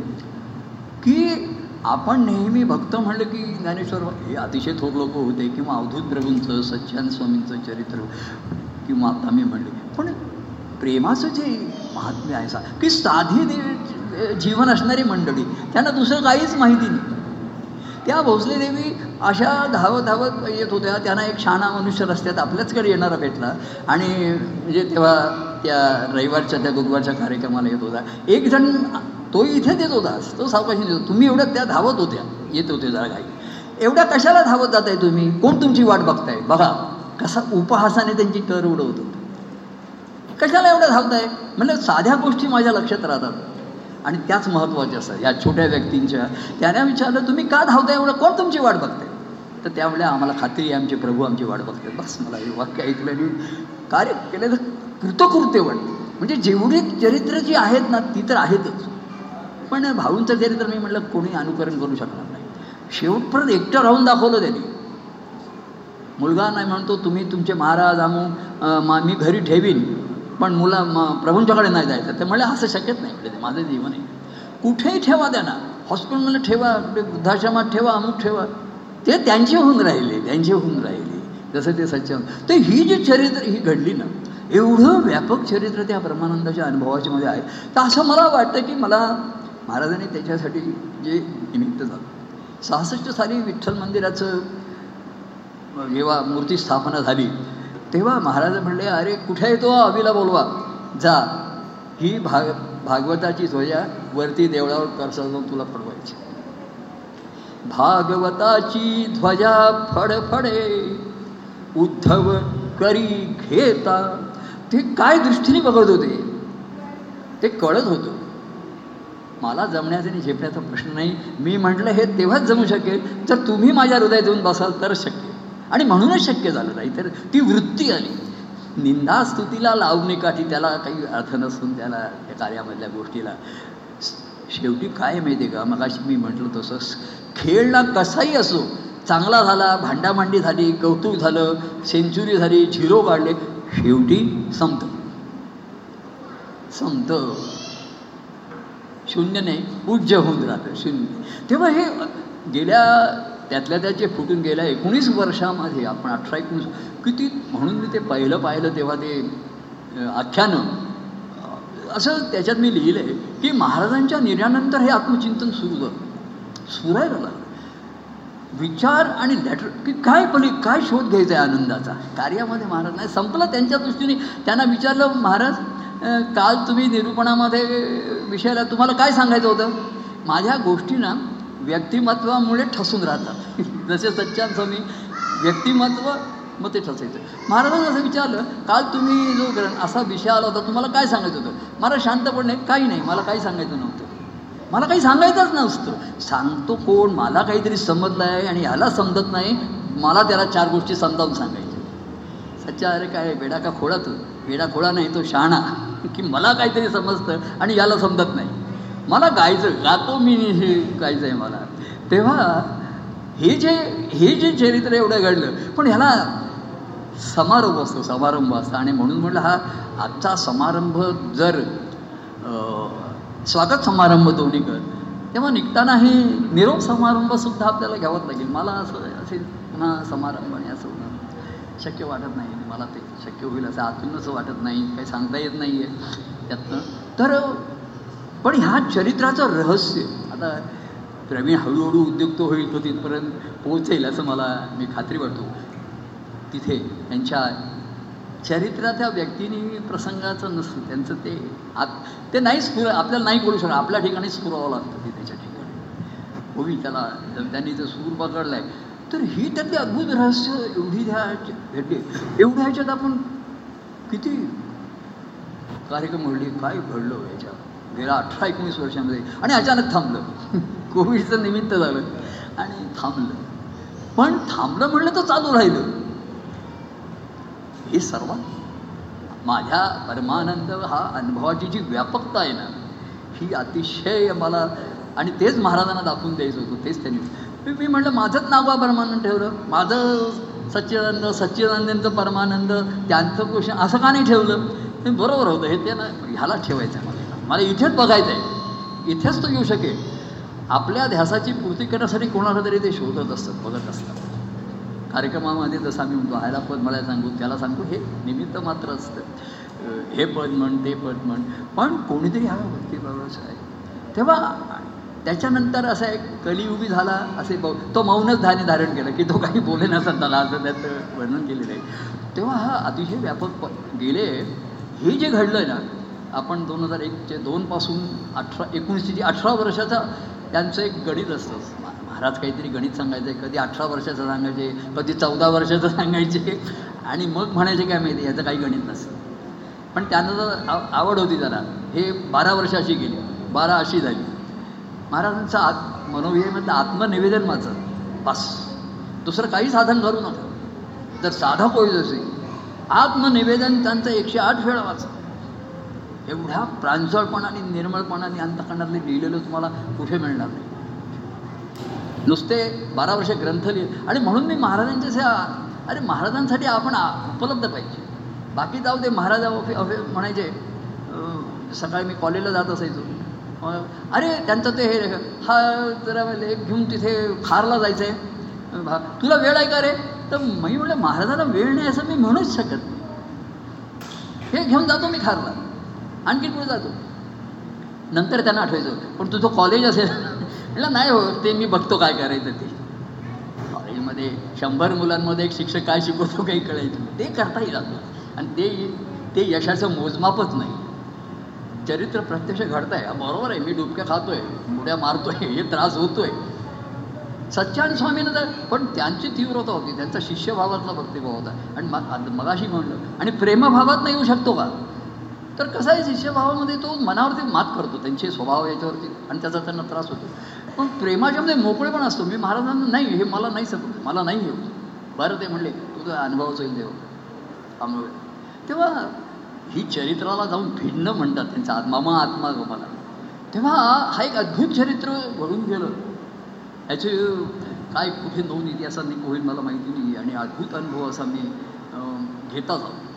की आपण नेहमी भक्त म्हणलं की ज्ञानेश्वर हे अतिशय थोर लोक होते किंवा अवधूत प्रभूंचं सच्चान स्वामींचं चरित्र किंवा आता मी म्हणले पण प्रेमाचं जे महात्म्य आहे सा की साधी जीवन असणारी मंडळी त्यांना दुसरं काहीच माहिती नाही. त्या भोसले देवी अशा धावत धावत येत होत्या त्यांना एक शहाणा मनुष्य रस्त्यात आपल्याचकडे येणारा भेटला. आणि म्हणजे तेव्हा त्या रविवारच्या त्या गुरुवारच्या कार्यक्रमाला येत होता. एक जण तो इथे देत होता तो सावकाशी देतो तुम्ही एवढ्या त्या धावत होत्या येत होते जरा काही. एवढ्या कशाला धावत जाताय तुम्ही? कोण तुमची वाट बघताय? बघा कसा उपहासाने त्यांची कर उडवतो. कशाला एवढं धावताय म्हणजे साध्या गोष्टी माझ्या लक्षात राहतात. आणि त्याच महत्त्वाच्या असतात. या छोट्या व्यक्तींच्या त्याने विचारलं तुम्ही का धावताय एवढं? कोण तुमची वाट बघते? तर त्यावेळेला आम्हाला खात्री आहे आमचे प्रभू आमची वाट बघते. बस मला हे वाक्य ऐकलं कार्य केलेलं तर कृतकृत्य वाटतं म्हणजे जेवढी चरित्र जी आहेत ना ती तर आहेतच. पण भाऊंचं चरित्र मी म्हटलं कोणी अनुकरण करू शकणार नाही. शेवटपर्यंत एकटं राहून दाखवलं त्यांनी. मुलगा नाही म्हणतो तुम्ही तुमचे महाराज आमू मी घरी ठेवीन. पण मुला मग प्रभूंच्याकडे नाही जायचं. ते म्हणले असं शक्यच नाही. म्हणजे माझं जीवन आहे. कुठेही ठेवा त्यांना. हॉस्पिटलमध्ये ठेवा कुठे वृद्धाश्रमात ठेवा अमुक ठेवा. ते त्यांचे होऊन राहिले त्यांचे होऊन राहिले. जसं ते सच्च तर ही जी चरित्र ही घडली ना एवढं व्यापक चरित्र त्या ब्रह्मानंदाच्या अनुभवाच्या मध्ये आहे. तर असं मला वाटतं की मला महाराजांनी त्याच्यासाठी जे निमित्त झालं. सहासष्ट साली विठ्ठल मंदिराचं जेव्हा मूर्ती स्थापना झाली तेव्हा महाराज म्हणले अरे कुठे येतो अविला बोलवा? जा. ही भाग भागवताची ध्वजा वरती देवळावर करसा तुला पडवायची. भागवताची ध्वजा फडफडे उद्धव करी घेता. ते काय दृष्टीने बघत होते? ते कळत होतं. मला जमण्याचा आणि झेपण्याचा प्रश्न नाही. मी म्हटलं हे तेव्हाच जमू शकेल. जर तुम्ही माझ्या हृदयात येऊन बसाल तर शक्य. आणि म्हणूनच शक्य झालं नाही. तर ती वृत्ती आली. निंदा स्तुतीला लावणे काठी त्याला काही अर्थ नसून त्याला त्या कार्यामधल्या गोष्टीला. शेवटी काय माहिती आहे का? मगाशी मी म्हटलं तसं खेळला कसाही असो चांगला झाला भांडाभांडी झाली कौतुक झालं सेंचुरी झाली झिरो काढले शेवटी संपत. संपत. शून्य नाही उज्ज होऊन राहतं शून्य तेव्हा हे गेल्या त्यातल्या त्याचे फुटून गेल्या एकोणीस वर्षामध्ये आपण अठरा एकोणीस किती म्हणून मी ते पहिलं पाहिलं तेव्हा ते आख्यानं असं त्याच्यात मी लिहिलं आहे की महाराजांच्या निर्यानंतर हे आत्मचिंतन सुरू झालं. सुरायला लागलं विचार आणि लॅटर की काय पली काय शोध घ्यायचा आहे आनंदाचा? कार्यामध्ये महाराज नाही संपलं त्यांच्या दृष्टीने. त्यांना विचारलं महाराज काल तुम्ही निरूपणामध्ये विषयाला तुम्हाला काय सांगायचं होतं? माझ्या गोष्टीना व्यक्तिमत्वामुळे ठसून राहतात. जसे सच्चान स्वामी व्यक्तिमत्व मग ते ठसायचं. महाराजांनी असं विचारलं काल तुम्ही जो ग्रंथ असा विषय आला होता तुम्हाला काय सांगायचं होतं? मला शांतपणे काही नाही मला काही सांगायचं नव्हतं. मला काही सांगायचंच नसतं. सांगतो कोण? मला काहीतरी समजलं आहे आणि ह्याला समजत नाही. मला त्याला चार गोष्टी समजावून सांगायच्या सच्चा अरे काय वेडा का खोळा तो? वेडा खोळा नाही तो शहाणा. की मला काहीतरी समजतं आणि याला समजत नाही. मला गायचं गातो मी हे गायचं आहे मला. तेव्हा हे जे हे जे चरित्र एवढं घडलं पण ह्याला समारोप असतो समारंभ असतो. आणि म्हणून म्हटलं हा आजचा समारंभ जर स्वागत समारंभ दोन्ही कर तेव्हा निघताना हे निरोप समारंभसुद्धा आपल्याला घ्यावंच लागेल. मला असं असे पुन्हा समारंभ आणि असं होणं शक्य वाटत नाही. मला ते शक्य होईल असं आतूनच वाटत नाही. काही सांगता येत नाही आहे त्यातनं. तर पण ह्या चरित्राचं रहस्य आता प्रवीण हळूहळू उद्युक्त होईल तो तिथपर्यंत पोहोचेल असं मला मी खात्री वाटतो तिथे त्यांच्या चरित्राच्या व्यक्तीने प्रसंगाचं नसतं त्यांचं ते आत ते नाही स्फुर आपल्याला नाही करू शकत. आपल्या ठिकाणी स्फुरावं लागतं ते त्याच्या ठिकाणी. होवी त्याला त्यांनी जर सूर पकडलाय तर ही त्यातली अद्भुत रहस्य एवढी ह्या भेटली. एवढ्या ह्याच्यात आपण किती कार्यक्रम घडले काय घडलं याच्यात गेल्या अठरा एकोणीस वर्षामध्ये. आणि अचानक थांबलं. कोविडचं निमित्त झालं. आणि थांबलं. पण थांबलं म्हणलं तर चालू राहिलं. हे सर्वात माझ्या परमानंद हा अनुभवाची जी व्यापकता आहे ना ही अतिशय मला आणि तेच महाराजांना दाखवून द्यायचं होतं तेच त्यांनी. मी- मी म्हटलं माझंच नाव का परमानंद ठेवलं? माझं सच्चिदानंद सच्चिदानंदांचं परमानंद त्यांचं क्वेश्चन असं का नाही ठेवलं? ते बरोबर होतं. हे ते ना ह्याला ठेवायचं मला. मला इथेच बघायचं आहे इथेच तो येऊ शकेल. आपल्या ध्यासाची पूर्ती करण्यासाठी कोणाला तरी ते शोधत असतात बघत असतात. कार्यक्रमामध्ये जसं आम्ही म्हणतो आयला पद मला सांगू त्याला सांगू हे निमित्त मात्र असतं. हे पद म्हण ते पद म्हण. पण कोणीतरी हा भक्तिभावाचा आहे. तेव्हा त्याच्यानंतर असा एक कलियुगी झाला असे ब तो मौनच धान्य धारण केलं की तो काही बोले नसत त्याला असं त्यात वर्णन केलेलं आहे. तेव्हा हा अतिशय व्यापक प- गेले. हे जे घडलं ना आपण दोन हजार एकचे दोनपासून अठरा एकोणीसशे जे अठरा वर्षाचा त्यांचं एक गणित असतं. महाराज काहीतरी गणित सांगायचे कधी अठरा वर्षाचं सांगायचे कधी चौदा वर्षाचं सांगायचे. आणि मग म्हणायचे काय माहिती याचं काही गणित नसतं. पण त्यांना जर आवड होती जरा. हे बारा वर्ष अशी गेली. बारा अशी झाली. महाराजांचं आत मनोविजयमधलं आत्मनिवेदन माझं. बस. दुसरं काही साधन करू नका. जर साधा कोळी जसे. आत्मनिवेदन त्यांचं एकशे आठ वेळा वाचा. एवढ्या प्रांजळपणाने निर्मळपणाने अंतखंडातले लिहिलेलं तुम्हाला कुठे मिळणार नाही. नुसते बारा वर्ष ग्रंथ लिहि आणि म्हणून मी महाराजांच्या सेवा अरे महाराजांसाठी आपण उपलब्ध पाहिजे. बाकी जाऊ दे महाराजा अफे अफे म्हणायचे सकाळी मी कॉलेजला जात असायचो. अरे त्यांचं ते हे हा जरा लेख घेऊन तिथे खारला जायचं आहे भा- तुला वेळ आहे का रे? तर मी म्हणलं महाराजांना वेळ नाही असं मी म्हणूच शकत नाही. हे घेऊन जातो मी खारला. आणखी पुढे जातो. नंतर त्यांना आठवायचं. पण तुझं कॉलेज असेल. म्हटलं नाही हो ते मी बघतो काय करायचं ते. कॉलेजमध्ये शंभर मुलांमध्ये एक शिक्षक काय शिकवतो काही कळायचं ते करता येईल आणि ते ते यशाचं मोजमापच नाही. चरित्र प्रत्यक्ष घडतंय. आहे बरोबर आहे. मी डुबक्या खातोय मुड्या मारतोय हे त्रास होतोय. सच्चान स्वामीनं तर पण त्यांची तीव्रता होती. त्यांचा शिष्यभावातला भक्तिभाव होता. आणि मग मगाशी म्हणलं आणि प्रेमभावात नाही येऊ शकतो का? तर कसं आहे शिष्यभावामध्ये तो मनावरती मात करतो त्यांचे स्वभाव याच्यावरती आणि त्याचा त्यांना त्रास होतो. पण प्रेमाच्यामध्ये मोकळेपण असतो. मी महाराजांना नाही हे मला नाही समजलं मला नाही घेऊ बरं ते म्हणले तुझं अनुभवाचं येईल देव. अनुभव तेव्हा ही चरित्राला जाऊन भिन्न म्हणतात त्यांचा आत्मा मग आत्मा गमाला तेव्हा हा एक अद्भुत चरित्र घडून गेलं. याचे काय कुठे नोंद इतिहासांनी होईल मला माहिती नाही आणि अद्भुत अनुभव असा मी घेता जाऊ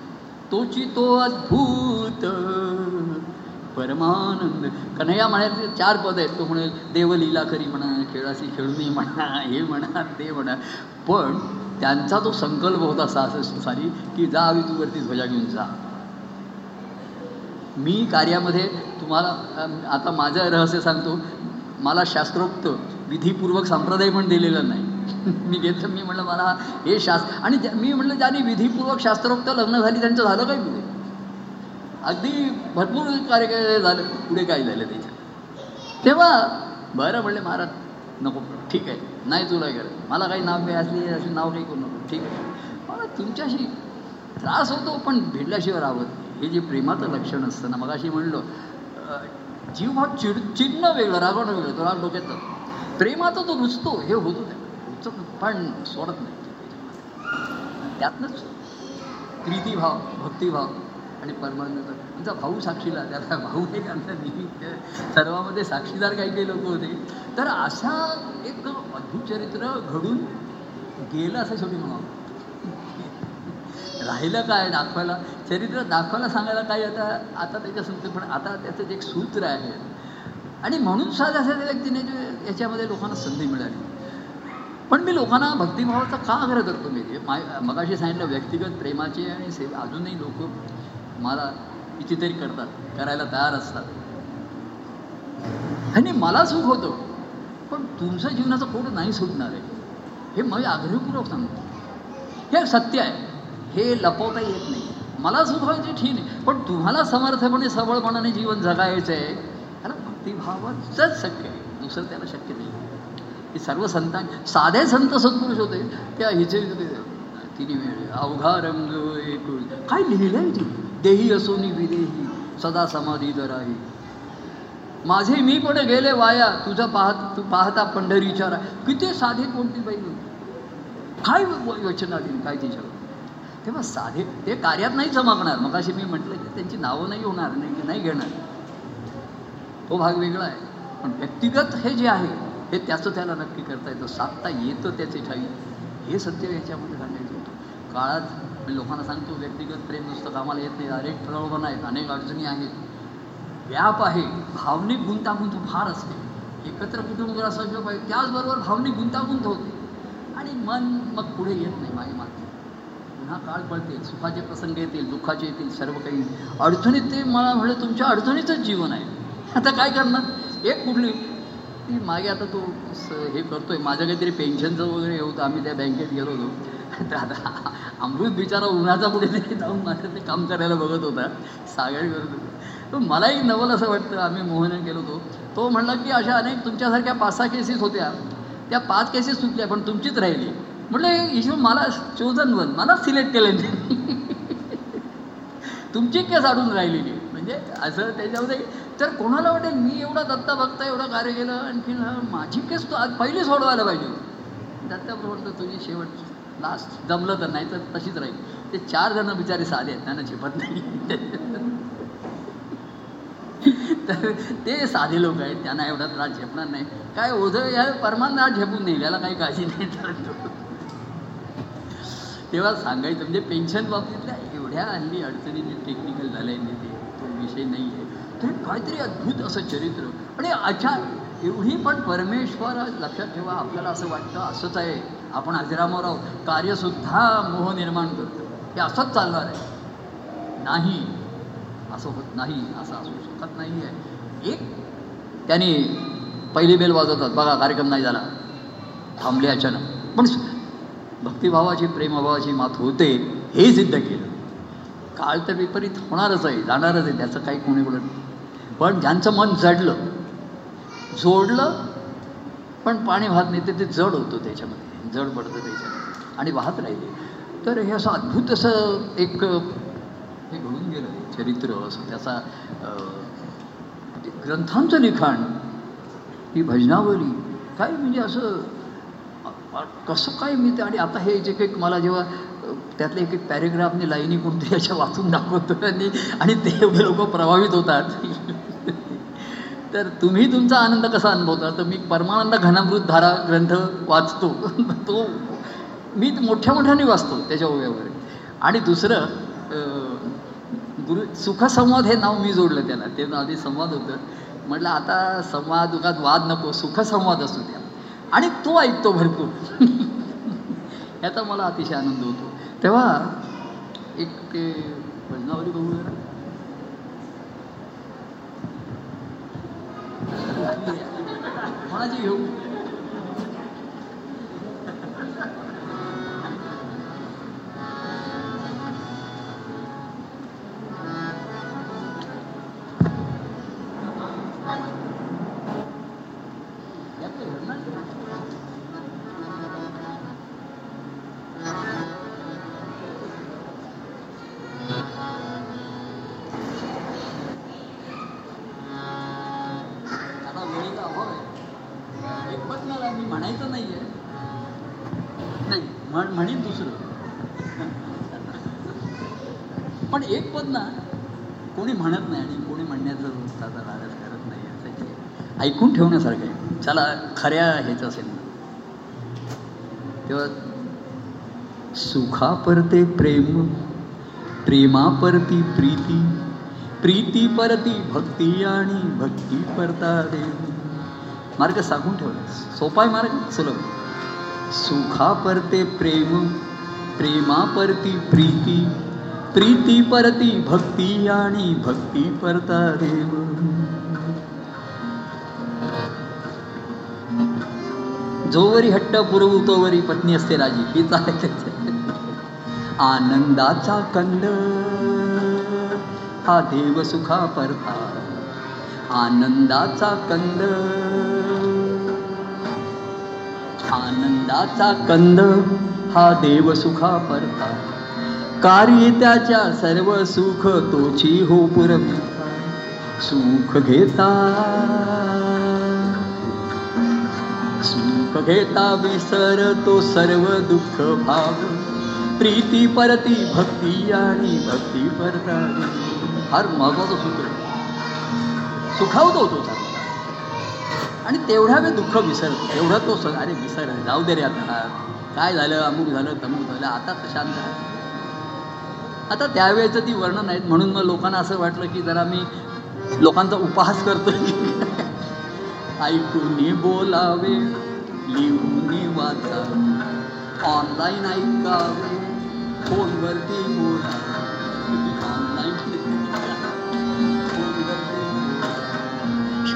तोची तो अद्भुत. परमानंद. कन्हैया म्हणायचे चार पद आहेत. तो म्हणेल देवलीला करी म्हणा खेळाशी खेळूनी म्हणा हे म्हणा ते म्हणा. पण त्यांचा तो संकल्प होता असा असं सारी की जा हवी तू वरती ध्वजा घेऊन जा. मी कार्यामध्ये तुम्हाला आता माझं रहस्य सांगतो. मला शास्त्रोक्त विधीपूर्वक संप्रदाय पण दिलेला नाही. मी घेतलं मी म्हणलं मला हे शास्त्र आणि मी म्हणलं ज्यांनी विधीपूर्वक शास्त्रोक्त लग्न झाली त्यांचं झालं काय पुढे? अगदी भरपूर कार्य झालं पुढे काय झालं त्याच्या? तेव्हा बरं म्हणले महाराज नको ठीक आहे नाही तुला गरज मला काही नाव काही असली असे नाव काही करू नको ठीक आहे. मला तुमच्याशी त्रास होतो पण भेटल्याशिवाय राहत नाही. हे जे प्रेमाचं लक्षण असतं ना मगाशी म्हणलो अं, जीव हा चिड चिन्ह वेगळं रागवणं वेगळं तो राग डोक्यात प्रेमाचं तो रुचतो हे होतो त्या पण सोडत नाही. त्यातनंच प्रीतीभाव भक्तिभाव आणि परमानंद. आमचा भाऊ साक्षीला त्याला भाऊ एक आमचा निमित्त सर्वामध्ये साक्षीदार काही काही लोक होते. तर असा एक अद्भुत चरित्र घडून गेलं असं शेवटी म्हणावं राहिलं काय दाखवायला? चरित्र दाखवायला सांगायला काय आता आता त्याच्या सुद्धा पण आता त्याचं जे एक सूत्र आहे. आणि म्हणून साध्या साध्या व्यक्तीने याच्यामध्ये लोकांना संधी मिळाली. पण मी लोकांना भक्तिभावाचा का आग्रह करतो मी? ते माय मगाशी सांगितलं व्यक्तिगत प्रेमाचे आणि सेवा अजूनही लोक मला कितीतरी करतात करायला तयार असतात. आणि मला सुख होतं पण तुमचं जीवनाचं कोण नाही सुटणार आहे. हे मी आग्रहपूर्वक सांगतो. हे सत्य आहे. हे लपवता येत नाही. मला सुख व्हायचे ठीक आहे पण तुम्हाला समर्थपणे सबळपणाने जीवन जगायचं आहे त्याला भक्तिभावाचंच शक्य आहे. दुसरं त्याला शक्य नाही. हे सर्व संतां साधे संत सत्पुरुष होते. त्या हिचे तिने वेळ अवघा रंग एकूण. काय लिहिलंय ती? देही असोनी विदेही सदा समाधी दराही. माझे मी पण गेले वाया? तुझं पाहत तू पाहता पंढरीच्या राय किती साधे कोणती बाई काय व- योजना काय तिच्यावर? तेव्हा साधे ते कार्यात नाही चमकणार. मग अशी मी म्हटलं की त्यांची नावं नाही होणार नाही नाही घेणार. तो भाग वेगळा आहे. पण व्यक्तिगत हे जे आहे हे त्याचं त्याला नक्की करता येतं. साधता येतं त्याचे ठाई. हे सत्य याच्यामध्ये सांगायचं होतं. काळात मी लोकांना सांगतो व्यक्तिगत प्रेम नुसतं कामाला येत नाही. अनेक प्रलोभन आहेत अनेक अडचणी आहेत. व्याप आहे. भावनिक गुंतागुंत फार असते. एकत्र कुटुंब असं पाहिजे त्याचबरोबर भावनिक गुंतागुंत होते. आणि मन मग पुढे येत नाही मागे मागते पुन्हा काळ पळते सुखाचे प्रसंग येतील दुःखाचे येतील सर्व काही. अडचणीत ते मला म्हणजे तुमच्या अडचणीचंच जीवन आहे. आता काय करणार? एक कुठली ती मागे आता तो हे करतोय. माझ्या काहीतरी पेन्शनचं वगैरे हे होतं. आम्ही त्या बँकेत गेलो होतो. तर आता अमृत बिचारा उन्हाचा पुढे तरी जाऊन माझं ते काम करायला बघत होता. सागर करत. होता मलाही नवल असं वाटतं. आम्ही मोहन गेलो होतो. तो म्हणला की अशा अनेक तुमच्यासारख्या पाच सहा केसेस होत्या. त्या पाच केसेस सुटल्या पण तुमचीच राहिली. म्हटलं ईश्वर मला चोजन वन मला सिलेक्ट केलं तुमची केस अडून राहिलेली. म्हणजे असं त्याच्यामध्ये तर कोणाला वाटेल? मी एवढा दत्ता बघता एवढं कार्य केलं आणखीन माझी केस तू आज पहिली सोडवायला पाहिजे. दत्ता दत्ता म्हणतो तुझी शेवट लास्ट जमलं तर नाही तर तशीच राहील. ते चार जण बिचारे साधे आहेत त्यांना झेपत नाही. तर ते साधे लोक आहेत त्यांना एवढा त्रास झेपणार नाही. काय ओझं या परमानंद झेपून नाही याला काही काळजी नाही तर तेव्हा सांगायचं म्हणजे पेन्शन बाबतीतल्या एवढ्या हल्ली अडचणी टेक्निकल झाल्या ते तो विषय नाही आहे ते काहीतरी अद्भुत असं चरित्र. आणि अचार एवढी पण परमेश्वर लक्षात ठेवा आपल्याला असं वाटतं असंच आहे. आपण अजरामर आहोत. कार्यसुद्धा मोह निर्माण करतो. हे असंच चालणार आहे. नाही असं होत नाही असं असू शकत नाही आहे. एक त्याने पहिली बेल वाजवतात. बघा कार्यक्रम नाही झाला. थांबले अचानक. पण भक्तिभावाची प्रेमभावाची मात होते हे सिद्ध केलं. काळ तर विपरीत होणारच आहे जाणारच आहे. त्याचं काही कोणी बोलत नाही. पण ज्यांचं मन जडलं जोडलं पण पाणी वाहत नाही ते ते जड होतं त्याच्यामध्ये जड पडतं त्याच्यामध्ये. आणि वाहत राहिले. तर हे असं अद्भुत असं एक हे घडून गेलं चरित्र असं. त्याचा ते ग्रंथांचं लिखाण ही भजनावली. काय म्हणजे असं कसं काय मी ते आणि आता हे जे काही मला जेव्हा त्यातले एक एक पॅरेग्राफने लाईनी कोणते अशा वाचून दाखवतो आणि आणि ते एवढे लोक प्रभावित होतात. तर तुम्ही तुमचा आनंद कसा अनुभवता? तर मी परमानंद घनामृत धारा ग्रंथ वाचतो. तो मी मोठ्या मोठ्याने वाचतो त्याच्या ओव्यावर. आणि दुसरं गुरु सुखसंवाद हे नाव मी जोडलं त्याला. ते आधी संवाद होतं. म्हटलं आता संवाद उगात वाद नको सुखसंवाद असू द्या. आणि तो ऐकतो भरपूर. याचा मला अतिशय आनंद होतो. तेव्हा एक ते भजनावली बघूया ना. कोणाची घेऊ यातलं मी म्हणायचं नाही आहे नाही म्हण म्हणेन दुसरं. पण एक पद ना कोणी म्हणत नाही आणि कोणी म्हणण्याचं त्याचा लालच करत नाही असं ऐकून ठेवण्यासारखं आहे. चला खऱ्या ह्याच असेल. ना तेव्हा सुखा परते प्रेम प्रेमा परती प्रीती प्रीती परती भक्ती आणि भक्ती परता देव. मार्ग सांगून ठेवला. सोपाय मार्ग सुलभ. सुखा परते प्रेम प्रेमा परती प्रीती प्रीती परती भक्ती आणि भक्ती परता देव. जोवरी हट्ट पुरवू तोवरी पत्नी असते राजी. ही चालते आनंदाचा कंद. हा देव सुखा परता आनंदाचा कंद. आनंदाचा कंद हा देव सुखा परता. कार्य त्याच्या सर्व सुख तोची हो पुरविता सुख घेता. सुख घेता विसर तो सर्व दुःख भाव प्रीती परती भक्ती आणि भक्ती परता. फार महत्वाचं सूत्र सुखावतो तो आणि तेवढ्या वेळ दुःख विसरतो तेवढा तो स अरे विसर जाऊ दे रे आता. काय झालं? अमुक झालं तमुक झालं. आता तर शांत आहे. आता त्यावेळेचं ती वर्णन आहेत. म्हणून मग लोकांना असं वाटलं की जरा मी लोकांचा उपहास करतो ऐकून बोलावे लिहून वाचावे ऑनलाईन ऐकावे फोनवरती बोलावे. ऑनलाईन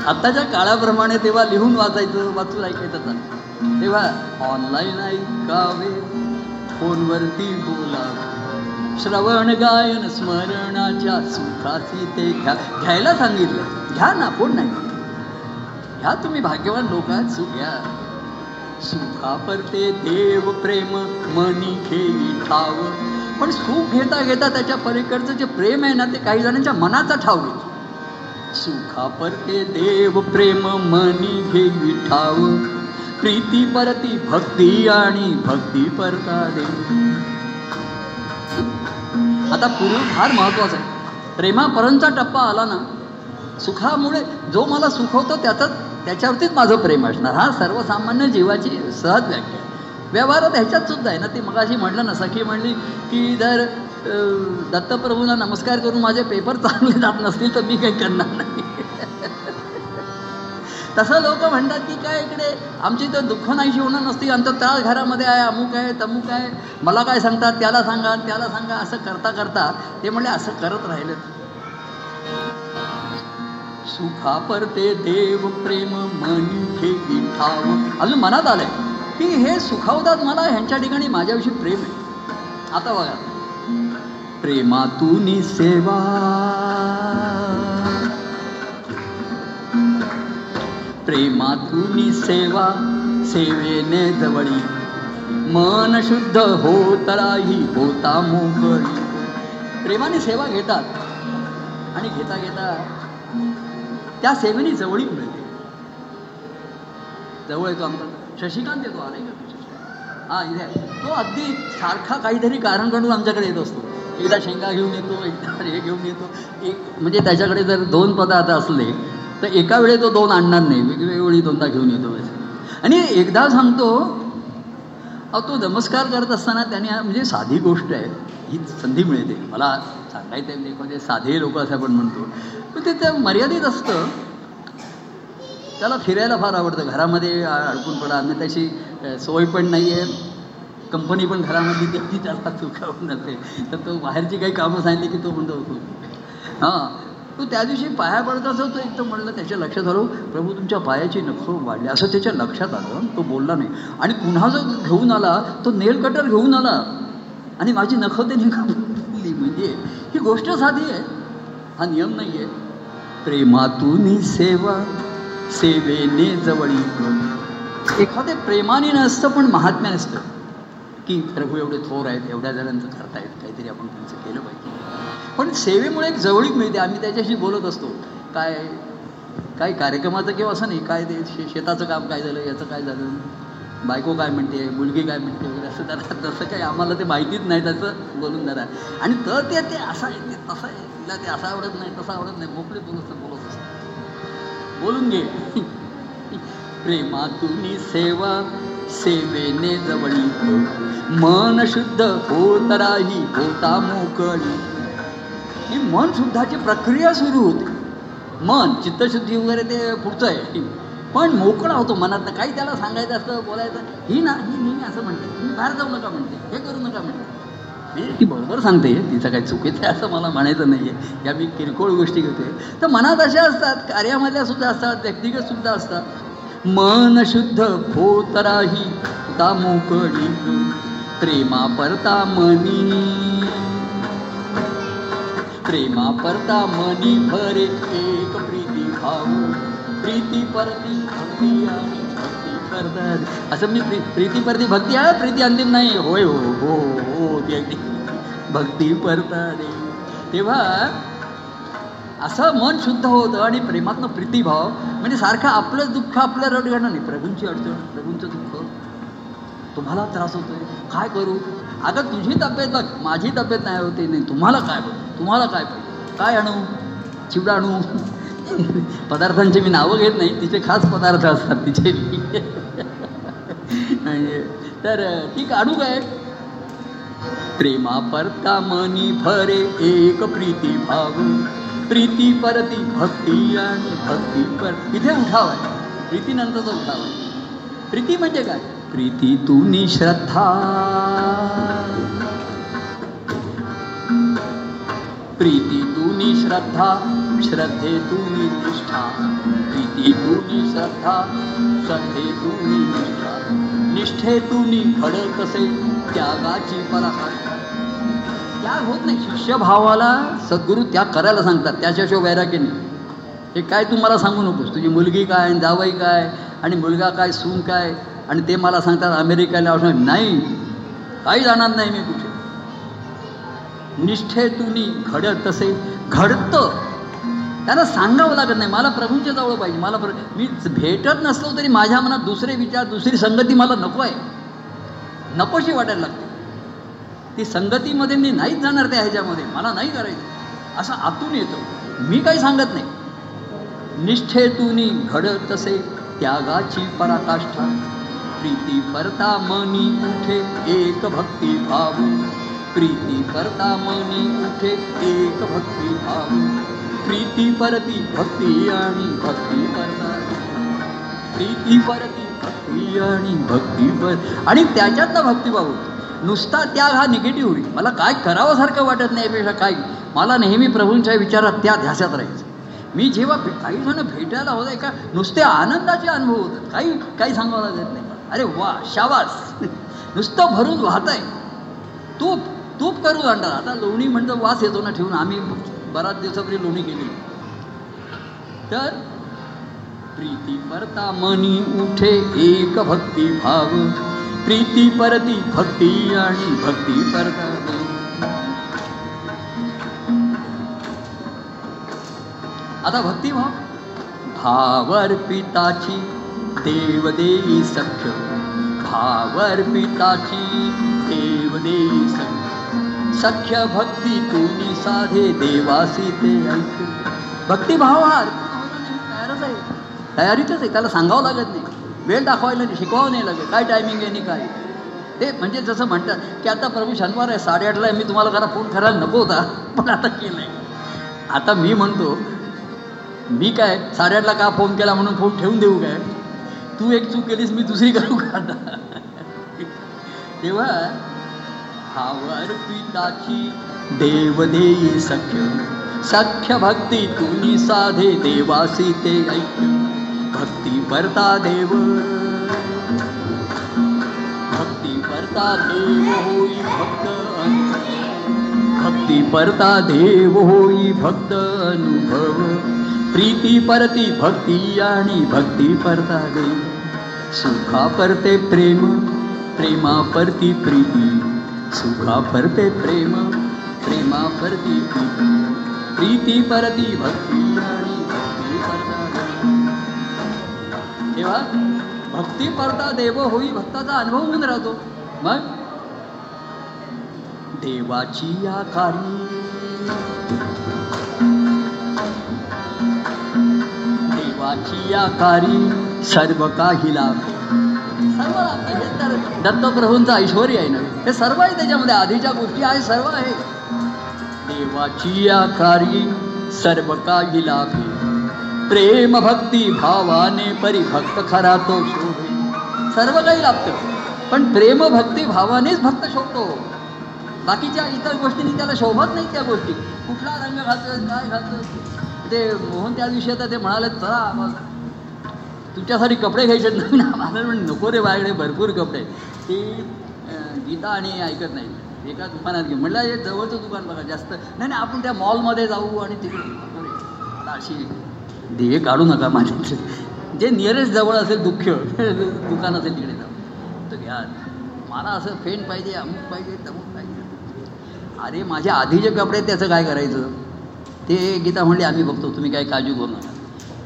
आत्ताच्या काळाप्रमाणे तेव्हा लिहून वाचायचं वाचून ऐकायचं तेव्हा ऑनलाईन ऐकावे फोनवरती बोला श्रवण गायन स्मरणाच्या सुखाची ते घ्या घ्यायला सांगितलं. घ्या ना कोण नाही घ्या तुम्ही भाग्यवान लोक सुख घ्या. सुखा परते देव प्रेम मनी घेई ठाव. पण सुख घेता घेता त्याच्या पलीकडचं जे प्रेम आहे ना ते काही जणांच्या मनाचा ठाव घेतो. सुखा परते देव प्रेम मनी घेई ठाव प्रीती परती भक्ती आणि भक्ती परता देव आता पूर्ण फार महत्त्वाचा आहे. प्रेमापर्यंतचा टप्पा आला ना सुखामुळे जो मला सुखवतो त्याचा त्याच्यावरतीच माझं प्रेम असणार. हा सर्वसामान्य जीवाची सहज व्याख्या आहे. व्यवहारात ह्याच्यात सुद्धा आहे ना ती मगाशी म्हटलं ना सखी म्हणली की जर दत्तप्रभूंना नमस्कार करून माझे पेपर चांगले जात नसतील तर मी काही करणार नाही. तसं लोक म्हणतात की काय इकडे आमची तर दुःख नाहीशी होणं नसती आमचं त्या घरामध्ये आहे अमुक आहे तमुक आहे. मला काय सांगतात त्याला सांगा त्याला सांगा असं करता करता ते म्हणले असं करत राहिले. सुखा परते देव प्रेम म्हणजे मनी ठाव अजून मनात आलंय की हे सुखावतात मला ह्यांच्या ठिकाणी माझ्याविषयी प्रेम आहे. आता बघा. प्रेमातून सेवा. प्रेमातून सेवा सेवेने जवळी. मन शुद्ध होत राही होता मोकळी. प्रेमाने सेवा घेतात आणि घेता घेता त्या सेवेने जवळी मिळते. जवळ येतो आमचा शशिकांत येतो आलाय का? हा इथे. तो अगदी सारखा काहीतरी कारण काढून आमच्याकडे येत असतो. एकदा शेंगा घेऊन येतो एकदा हे घेऊन येतो. एक म्हणजे त्याच्याकडे जर दोन पदार्थ असले तर एका वेळी तो दोन आणणार नाही. वेगवेगळी वेळी दोनदा घेऊन येतो आणि एकदा सांगतो अहो तो नमस्कार करत असताना त्याने म्हणजे साधी गोष्ट आहे. ही संधी मिळते. मला सांगायचं आहे म्हणजे साधे लोक असं आपण म्हणतो. पण ते त्या मर्यादित असतं. त्याला फिरायला फार आवडतं. घरामध्ये अडकून पडा. आणि त्याची सोय पण नाही आहे कंपनी पण घरामध्ये तेवढी त्याला चुकावून जाते तर तो बाहेरची काही कामं सांगितली की तो म्हणतो होतो हां. तो त्या दिवशी पाया पडताच असं तो एकदम म्हणलं त्याच्या लक्षात आलो प्रभू तुमच्या पायाची नखं वाढली असं त्याच्या लक्षात आलं तो बोलला नाही. आणि पुन्हा जो घेऊन आला तो नेल कटर घेऊन आला. आणि माझी नखं त्यांनी कापली म्हणजे ही गोष्ट साधी आहे. हा नियम नाही आहे. प्रेमातून सेवा सेवेने जवळी एखादे प्रेमाने नसतं पण महात्म्या नसतं की प्रभू एवढे थोर आहेत एवढ्या जणांचं करतायत काहीतरी आपण त्यांचं केलं पाहिजे. पण सेवेमुळे एक जवळीक मिळते. आम्ही त्याच्याशी बोलत असतो. काय काय कार्यक्रमाचं किंवा असं नाही काय ते शे शेताचं काम काय झालं याचं काय झालं? बायको काय म्हणते मुलगी काय म्हणते वगैरे असं जरा तसं काही आम्हाला ते माहितीच नाही त्याचं बोलून जरा. आणि तर ते ते असं आहे ते तसं आहे तिला ते असं आवडत नाही तसं आवडत नाही मोकळे बोलत बोलत असतं. बोलून घे. प्रेमातून सेवा सेवेने जवळी. मन शुद्ध होत राही होता मोकळी. ही मन शुद्धाची प्रक्रिया सुरू होते. मन चित्तशुद्धी वगैरे ते पुढचं आहे. पण मोकळा होतो मनात. काही त्याला सांगायचं असतं बोलायचं ही ना ही मी असं म्हणते. मी बाहेर जाऊ नका म्हणते. हे करू नका म्हणते. हे ती बरोबर सांगते. तिचं काही चुकीचं आहे असं मला म्हणायचं नाही आहे या मी किरकोळ गोष्टी घेते तर मनात अशा असतात कार्यामधल्या सुद्धा असतात व्यक्तिगत सुद्धा असतात. मन शुद्ध होत राही प्रेमा परता मनी. प्रेमा परता मनी भरे एक प्रीती भाऊ. प्रीती परती भक्ती आणि भक्ती असं मी प्री प्रीती परती भक्ती आहे प्रीती अंतिम नाही. होय हो हो हो ती अगदी. भक्ती परता रे. तेव्हा असं मन शुद्ध होतं आणि प्रेमातनं प्रीतीभाव म्हणजे सारखं आपलं दुःख आपल्या रडगणं नाही. प्रभूंची अडचण प्रभूंचं दुःख. तुम्हाला त्रास होतोय. काय करू? अगं तुझी तब्येत बघ. माझी तब्येत नाही होती नाही. तुम्हाला काय बघ? तुम्हाला काय पाहिजे? काय आणू? चिवडा आणू? पदार्थांची मी नावं घेत नाही. तिचे खास पदार्थ असतात. तिचे म्हणजे तर ठीक आणू काय? प्रेमा परता मनी भरे एक प्रीती भाव प्रीती परती भक्ती आणि भक्ती पर इथे उठाव आहे. प्रीतीनंतरचा उठाव आहे. प्रीती म्हणजे काय? प्रीती तुनी श्रद्धा. प्रीती तुनी श्रद्धा श्रद्धे तुनी निष्ठा. प्रीती तुनी श्रद्धा श्रद्धे तुनी निष्ठा. निष्ठे तुनी घड कसे? त्यागाची पराकाष्ठा त्याग होत नाही. शिष्यभावाला सद्गुरू त्याग करायला सांगतात. त्याच्याशिवाय वैराग्य नाही. हे काय तू मला सांगू नकोस? तुझी मुलगी काय आणि जावई काय आणि मुलगा काय सून काय आणि ते मला सांगतात अमेरिकेला असं नाही. काही जाणार नाही मी कुठे निष्ठेतुनी घडत तसे. घडतं. त्यांना सांगावं लागत नाही. मला प्रभूंच्या जवळ पाहिजे. मला प्र मी भेटत नसलो तरी माझ्या मनात दुसरे विचार दुसरी संगती मला नको आहे. नकोशी वाटायला लागते. ती संगतीमध्ये मी नाहीच जाणार त्या ह्याच्यामध्ये. मला नाही करायचं. असं आतून येतो. मी काही सांगत नाही. निष्ठेतुनी घडत तसे त्यागाची पराकाष्ठा. प्रीती परता मनी उठे एक भक्ती भाव. प्रीती करता मनी उठे एक भक्ती भाव. प्रीती परती भक्ती आणि भक्ती परता प्रीती परती भक्ती आणि भक्ती पर आणि त्याच्यातला भक्तिभाव होतो. नुसता त्याग हा निगेटिव्ह होईल. मला काय करावंसारखं वाटत नाही यापेक्षा काय? मला नेहमी प्रभूंच्या विचारात त्या ध्यासात राहायचं. मी जेव्हा काही जण भेटायला होत का नुसते आनंदाचे अनुभव होतात. काही काही सांगायला देत नाही. अरे वा शावास नुसतं भरून वाहत आहे तूप तूप करू आणणार आता लोणी म्हणतं वास येतो ना ठेवून. आम्ही बराच दिवसापूर्वी लोणी केली. तर प्रीती परता मनी उठे एक भक्ती भाव. प्रीती परती भक्ती आणि भक्ती परता. आता भक्तिभाव भावर्पिताची देव देई सख्य. भावर्पिताची देव देई सख्य. सख्य भक्ती कोणी साधे देवासी ते ऐक भक्तिभाव हा तयारच आहे. तयारीतच आहे. त्याला सांगावं लागत नाही. वेळ दाखवायला नाही शिकवावं नाही लागेल काय टायमिंग आहे आणि काय? ते म्हणजे जसं म्हणतात की आता प्रभू शनिवार आहे साडेआठला आहे, मी तुम्हाला जरा फोन करायला नको होता पण आता केलं आहे आता मी म्हणतो मी काय साडेआठला का फोन केला म्हणून फोन ठेवून देऊ काय? तू एक चूक केलीस मी दुसरी करू का आता? तेव्हा भावर पिताची देव देई सख्य सख्य भक्ती तुम्ही साधे देवासी ते ऐक्य भक्ती परता देव। भक्ती परता देव होई भक्त. भक्ती परता देव होई भक्त अनुभव। प्रीती परती भक्ती आणि भक्ती परता देव सुखा परते प्रेम, प्रेमा परती प्रीती। सुखा परते प्रेम, प्रेमा परती प्रीती। प्रीती परती भक्ती आणि भक्ती परता तेव्हा भक्ती परता देव होई भक्ताचा अनुभव घेऊन राहतो. मग देवाची आकारी देवाची आकारी सर्व काही लाभ. सर्व हे तर दत्तप्रभूंचं ऐश्वर आहे ना. हे सर्व आहे त्याच्यामध्ये. आधीच्या गोष्टी आहे सर्व आहे. देवाची आकारी सर्व काही लाभे. प्रेम भक्ती भावाने परिभक्त खरा तो शोभे. सर्व काही लाभतं. पण प्रेम भक्ती भावानेच भक्त शोभतो. बाकीच्या इतर गोष्टींनी त्याला शोभत नाही त्या गोष्टी. कुठला रंग घालतोय काय घालतोय? ते मोहन त्या दिवशी आता ते म्हणाले चला तुमच्यासाठी कपडे घ्यायचे नवीन मला म्हणे नको रे बायकडे भरपूर कपडे ती गीता आणि ऐकत नाही. एका दुकानात घेऊन म्हटलं हे जवळचं दुकान बघा जास्त. नाही नाही आपण त्या मॉलमध्ये जाऊ आणि तिकडे अशी ध्येय काढू नका माझ्या जे नियरेस्ट जवळ असेल दुःख दुकान असेल तिकडे जाऊ तर घ्या. मला असं फेंट पाहिजे अमुक पाहिजे तमुक पाहिजे. अरे माझ्या आधीचे कपडे त्याचं काय करायचं? ते गीता म्हणली आम्ही बघतो तुम्ही काय काळजी करू नका.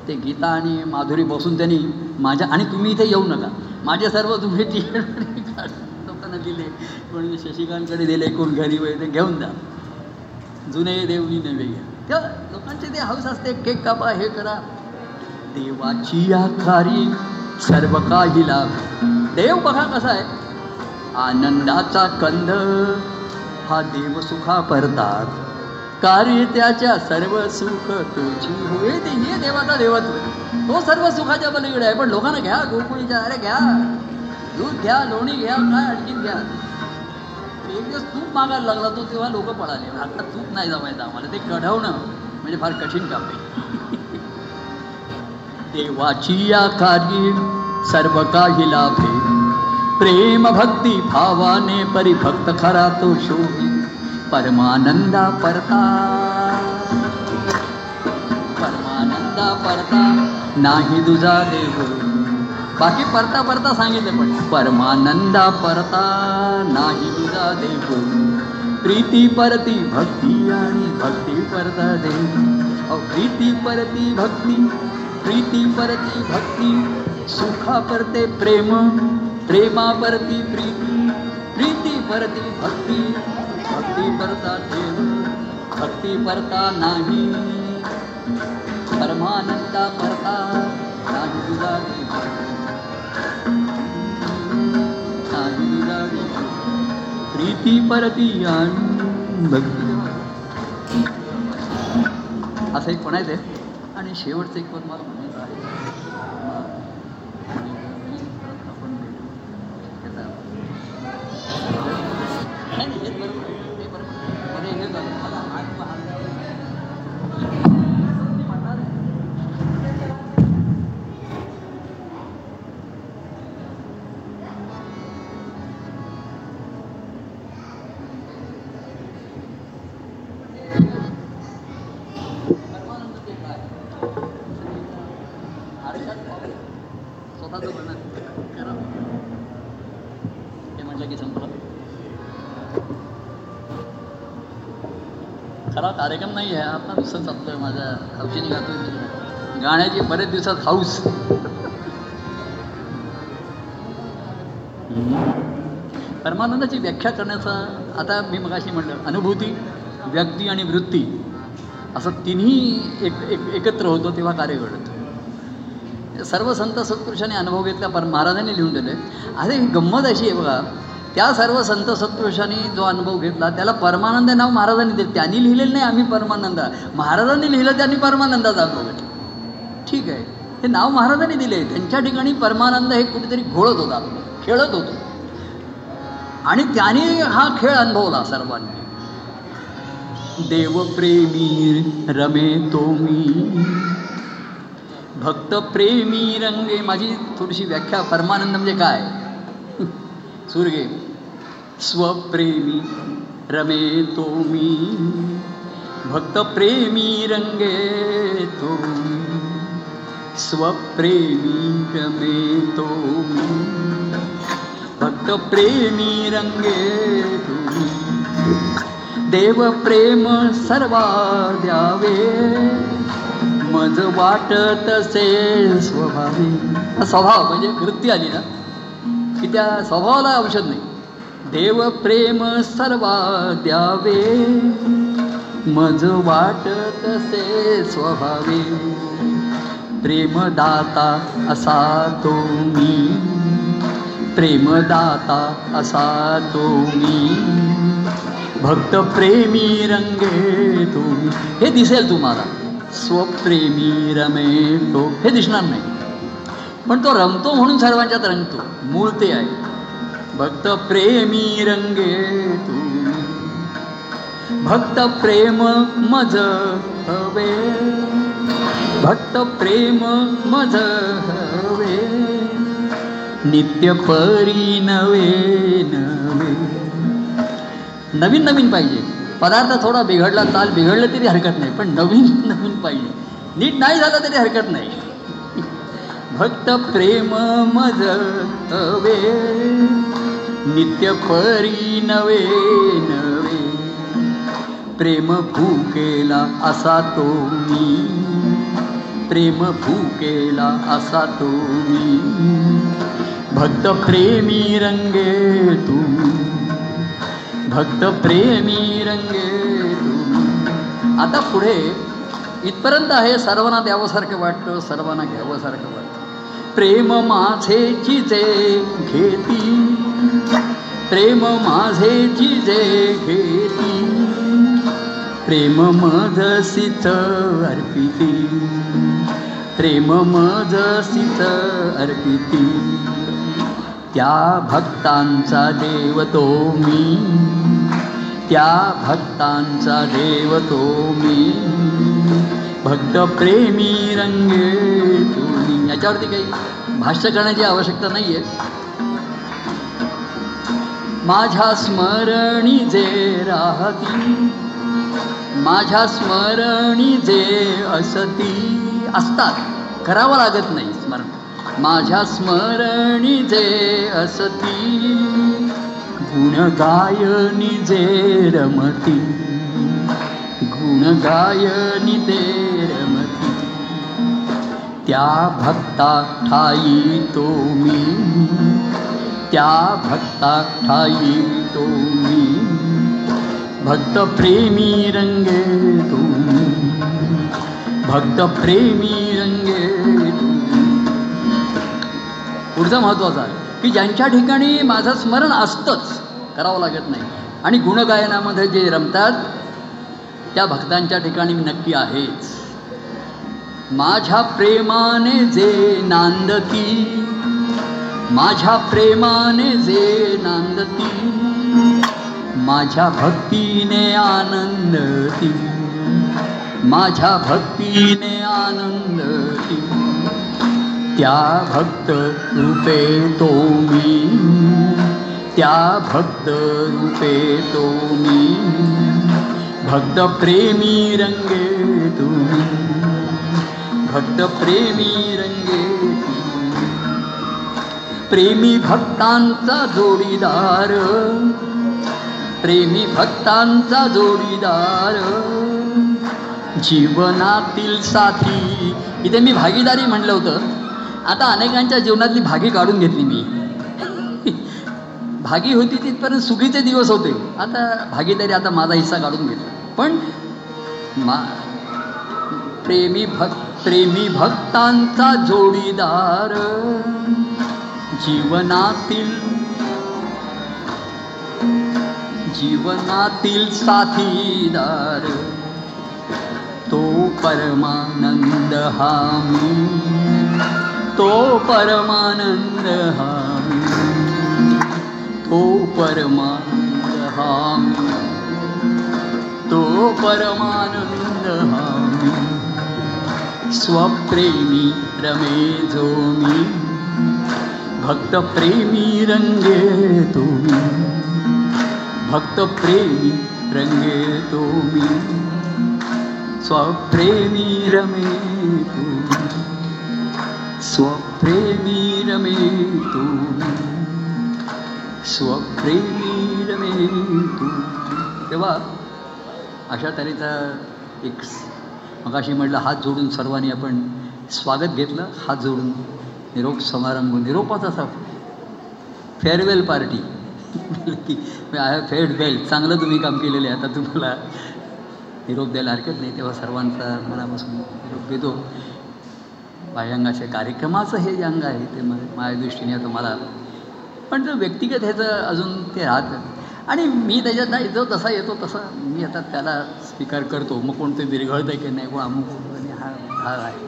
ते गीता आणि माधुरी बसून त्यांनी माझ्या आणि तुम्ही इथे येऊ नका. माझे सर्व तुम्ही तिकीट लोकांना दिले. कोणी शशिकांतकडे दिले कोण घरी वगैरे ते घेऊन जा. जुने देवनी नवे घ्या तेव्हा लोकांचे ते हाऊस असते केक कापा हे करा. देवाची आखारी सर्व काही लाभ देव बघा कसा आहे. आनंदाचा कंद हा देव सुखा परतात. कार्य त्याच्या सर्व सुख तुझी होय. ते हे देवाचा देवत्व तो सर्व सुखाच्या पलीकडे आहे. पण लोकांना घ्या गोकुळीच्या अरे घ्या दूध घ्या लोणी घ्या काय आणखीन घ्या. एक दिवस तूप मागायला लागला तो तेव्हा लोक पळाले. आता तूप नाही जमायचं आम्हाला. ते कढवणं म्हणजे फार कठीण काम आहे. देवाची या कार्य सर्व काही लाभे. प्रेम भक्ती भावाने परिभक्त खरा तो शोभी. परमानंदा परता. परमानंदा परता. नाही तुझा देव. बाकी परता परता सांगितलं पण. परमानंदा परता नाही तुझा देव. प्रीती परती भक्ती आणि भक्ती परता देव. अहो, प्रीती परती भक्ती प्रीती परती भक्ती सुखा परते प्रेम प्रेमा परती प्रीती प्रीती परती भक्ती भक्ती परता देव भक्ती परता नाही. परमानंदा परता नाही तुझा देव. प्रीती परती आणि असं एक पण आहे ते. आणि शेवटचं एक पण मला कार्यक्रम नाही आहे आता नुसतं चालतोय माझ्या हौशीने गातो गाण्याचे गाण्याची बरेच दिवसात हाऊस. परमानंदाची व्याख्या करण्याचा आता मी मगाशी म्हटलं अनुभूती व्यक्ती आणि वृत्ती असं तिन्ही एक एक एकत्र होतो तेव्हा कार्य घडतं. सर्व संत सत्पुरुषांनी अनुभव घेतला पर महाराजांनी लिहून दिले अरे गंमत अशी आहे बघा त्या सर्व संत सत्पुरुषांनी जो अनुभव घेतला त्याला परमानंद नाव महाराजांनी दिलं. त्यांनी लिहिलेलं नाही आम्ही परमानंद. महाराजांनी लिहिलं त्यांनी परमानंदाचा अनुभव घेतला. ठीक आहे. हे नाव महाराजांनी दिले. त्यांच्या ठिकाणी परमानंद हे कुठेतरी घोळत होता खेळत होतो. आणि त्याने हा खेळ अनुभवला सर्वांनी. देवप्रेमी रमे तो मी. भक्त प्रेमी रंगे. माझी थोडीशी व्याख्या परमानंद म्हणजे काय? सूर्गे. स्वप्रेमी रमे तो मी भक्त प्रेमी रंगे तो मी स्वप्रेमी रमे तो मी भक्त प्रेमी रंगे तुम्ही देव प्रेम सर्वा द्यावे मज वाटत असे स्वभावी. स्वभाव म्हणजे वृत्ती आली ना की त्या स्वभावाला औषध नाही. देव प्रेम सर्वा द्यावे. मज वाटत तसे स्वभावे. प्रेमदाता असा तो मी प्रेमदाता असा तो मी भक्त प्रेमी रंगे तुम्ही. हे दिसेल तुम्हाला. स्वप्रेमी रमे तो हे दिसणार नाही. पण तो रमतो म्हणून सर्वांच्यात रंगतो. मूळ ते आहे. भक्त प्रेमी रंगे तू. भक्त प्रेम मज हवे. भक्त प्रेम मज हवे. नित्य परी नवे नवे. नवीन नवीन पाहिजे. पदार्थ थोडा बिघडला ताल बिघडलं तरी हरकत नाही पण नवीन नवीन पाहिजे. नीट नाही झालं तरी हरकत नाही. भक्त प्रेम मज हवे नित्य परी नवे नवे. प्रेम भूकेला असा तो मी प्रेम भूकेला असा तो मी. भक्त प्रेमी रंगे तू भक्त प्रेमी रंगे तू. आता पुढे इथपर्यंत आहे सर्वांना द्यावंसारखं वाटतं सर्वांना घ्यावंसारखं वाटतं. प्रेम माझे जिजे घेती. प्रेम माझे जिजे घेती. प्रेम मध सिथ अर्पिती. प्रेम मध सिथ अर्पिती. त्या भक्तांचा देव तो मी. त्या भक्तांचा देव तो मी. भक्त प्रेमी रंगे तू. याच्यावरती काही भाष्य करण्याची आवश्यकता नाही आहे माझ्या स्मरणी जे राहती माझ्या स्मरणी जे असती असतात. करावं लागत नाही स्मरण. माझ्या स्मरणी जे असती गुणगायनी जे रमती गुणगायनी ते रमती त्या भक्ता ठाई तो मी. त्या भक्ता ठाई तो मी. भक्त प्रेमी रंगे तुम्ही भक्त प्रेमी रंगे पुढचा महत्त्वाचा आहे की ज्यांच्या ठिकाणी माझं स्मरण असतंच करावं लागत नाही. आणि गुणगायनामध्ये जे रमतात त्या भक्तांच्या ठिकाणी मी नक्की आहेच. माझ्या प्रेमाने जे नांदती माझ्या प्रेमाने जे नांदती माझ्या भक्तीने आनंदती माझ्या भक्तीने आनंदती त्या भक्त रूपे तो मी त्या भक्त रूपे तो मी भक्त प्रेमी रंगे तुम्ही. भक्त प्रेमी रंगे प्रेमी भक्तांचा जोडीदार प्रेमी भक्तांचा जोडीदार जीवनातील साथी. इथे मी भागीदारी म्हणलं होतं. आता अनेकांच्या जीवनातली भागी काढून घेतली मी. भागी होती तिथपर्यंत सुखीचे दिवस होते. आता भागीदारी आता माझा हिस्सा काढून घेतला. पण मा प्रेमी भक्त प्रेमी भक्तांचा जोडीदार. जीवनातील जीवनातील साथीदार. तो परमानंद हामी. तो परमानंद हामी. तो परमानंद हामी. तो परमानंद हामी स्वप्रेमी रमे जो मी. भक्त प्रेमी रंगे तुम्ही. भक्त प्रेमी रंगे तुम्ही. स्वप्रेमी रमे तुम्ही. स्वप्रेमी रमे तुम्ही. स्वप्रेमी रमे तू तेव्हा अशा तऱ्हेचा एक मगाशी म्हटलं हात जोडून सर्वांनी आपण स्वागत घेतलं हात जोडून निरोप समारंभ निरोपाचा असा फेअरवेल पार्टी की आय हॅव फेड वेल चांगलं तुम्ही काम केलेलं आहे. आता तुम्हाला निरोप द्यायला हरकत नाही. तेव्हा सर्वांचा मनापासून निरोप घेतो. बाह्यांगाच्या कार्यक्रमाचं हे जे अंग आहे ते माझ्या दृष्टीने आता मला पण जर व्यक्तिगत ह्याचं अजून ते राहतं. आणि मी त्याच्यात नाही जो तसा येतो तसा मी आता त्याला स्वीकार करतो. मग कोणते दीर्घळत आहे की नाही कोण अमुक आणि हा हा आहे.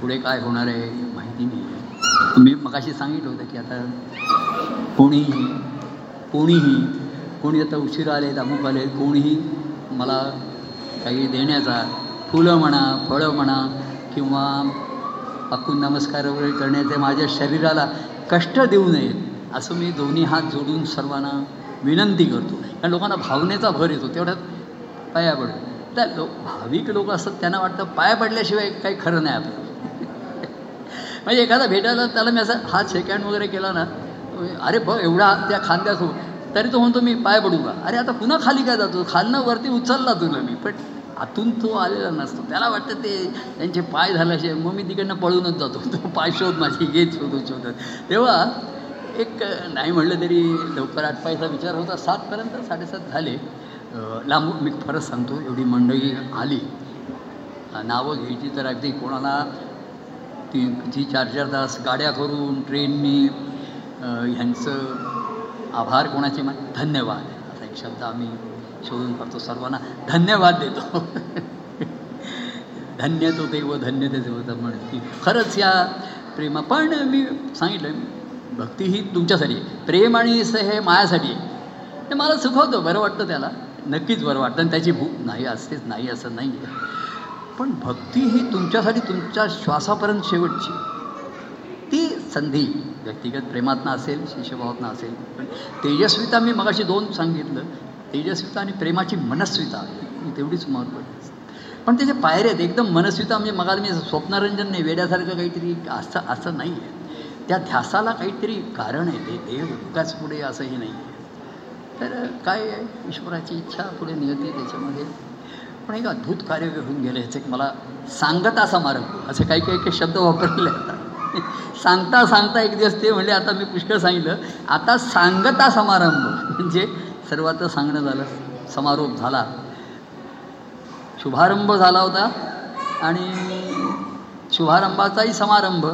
पुढे काय होणार आहे माहिती नाही मी मगाशी सांगितलं होतं की आता कोणीही कोणीही कोणी आता उशिरा आले अमुक आले कोणीही मला काही देण्याचा फुलं म्हणा फळं म्हणा किंवा पाकून नमस्कार वगैरे करण्याचे माझ्या शरीराला कष्ट देऊ नयेत असं मी दोन्ही हात जोडून सर्वांना विनंती करतो. कारण लोकांना भावनेचा भर येतो तेवढ्यात पाया पडतो. त्या लो भाविक लोक असतात त्यांना वाटतं पाया पडल्याशिवाय काही खरं नाही आपलं. म्हणजे एखादा भेटायला त्याला मी असं हात शेकँड वगैरे केला ना अरे बघ एवढा त्या खांद्यात हो तरी तो म्हणतो मी पाय पडू का? अरे आता पुन्हा खाली काय जातो? खालनं वरती उचलला तुला मी. पण आतून तो आलेला नसतो. त्याला वाटतं ते त्यांचे पाय झाल्याशिवाय मग मी तिकडनं पळूनच जातो. तो पाय शोध माझी घेत शोधत शोधत तेव्हा एक नाही म्हणलं तरी लवकर आटपायचा विचार होता. सातपर्यंत साडेसात झाले. लांबून मी फरक सांगतो एवढी मंडळी आली. नावं घ्यायची तर अगदी कोणाला ती ती चार चार तास गाड्या करून ट्रेननी ह्यांचं आभार कोणाचे मा धन्यवाद. असा एक शब्द आम्ही शोधून करतो सर्वांना. धन्यवाद देतो. धन्य तो देव धन्य ते देव म्हण की खरंच या प्रेमा पण मी सांगितलं भक्ती ही तुमच्यासाठी आहे. प्रेम आणि स हे मायासाठी आहे. ते मला सुखवतं बरं वाटतं त्याला. नक्कीच बरं वाटतं आणि त्याची भूक नाही असतेच नाही असं नाही आहे. पण भक्ती ही तुमच्यासाठी तुमच्या श्वासापर्यंत शेवटची ती संधी व्यक्तिगत प्रेमातनं असेल शिष्यभावातनं असेल पण तेजस्विता मी मगाशी दोन सांगितलं. तेजस्विता आणि प्रेमाची मनस्विता तेवढीच महत्त्वाची पण त्याचे पायऱ्या आहेत एकदम मनस्विता म्हणजे मगाला मी स्वप्नरंजन नाही वेड्यासारखं काहीतरी असं असं नाही आहे. त्या ध्यासाला काहीतरी कारण आहे ते. देव उगाच पुढे असंही नाही. आहे तर काय आहे? ईश्वराची इच्छा पुढे नियती त्याच्यामध्ये. पण एक अद्भुत कार्य होऊन गेलं. ह्याचं एक मला सांगता समारंभ असे काही काही काही शब्द वापरले आता. सांगता सांगता एक दिवस ते म्हणजे आता मी पुष्कळ सांगितलं. आता सांगता समारंभ. म्हणजे सर्वात सांगणं झालं. समारोप झाला. शुभारंभ झाला होता. आणि शुभारंभाचाही समारंभ.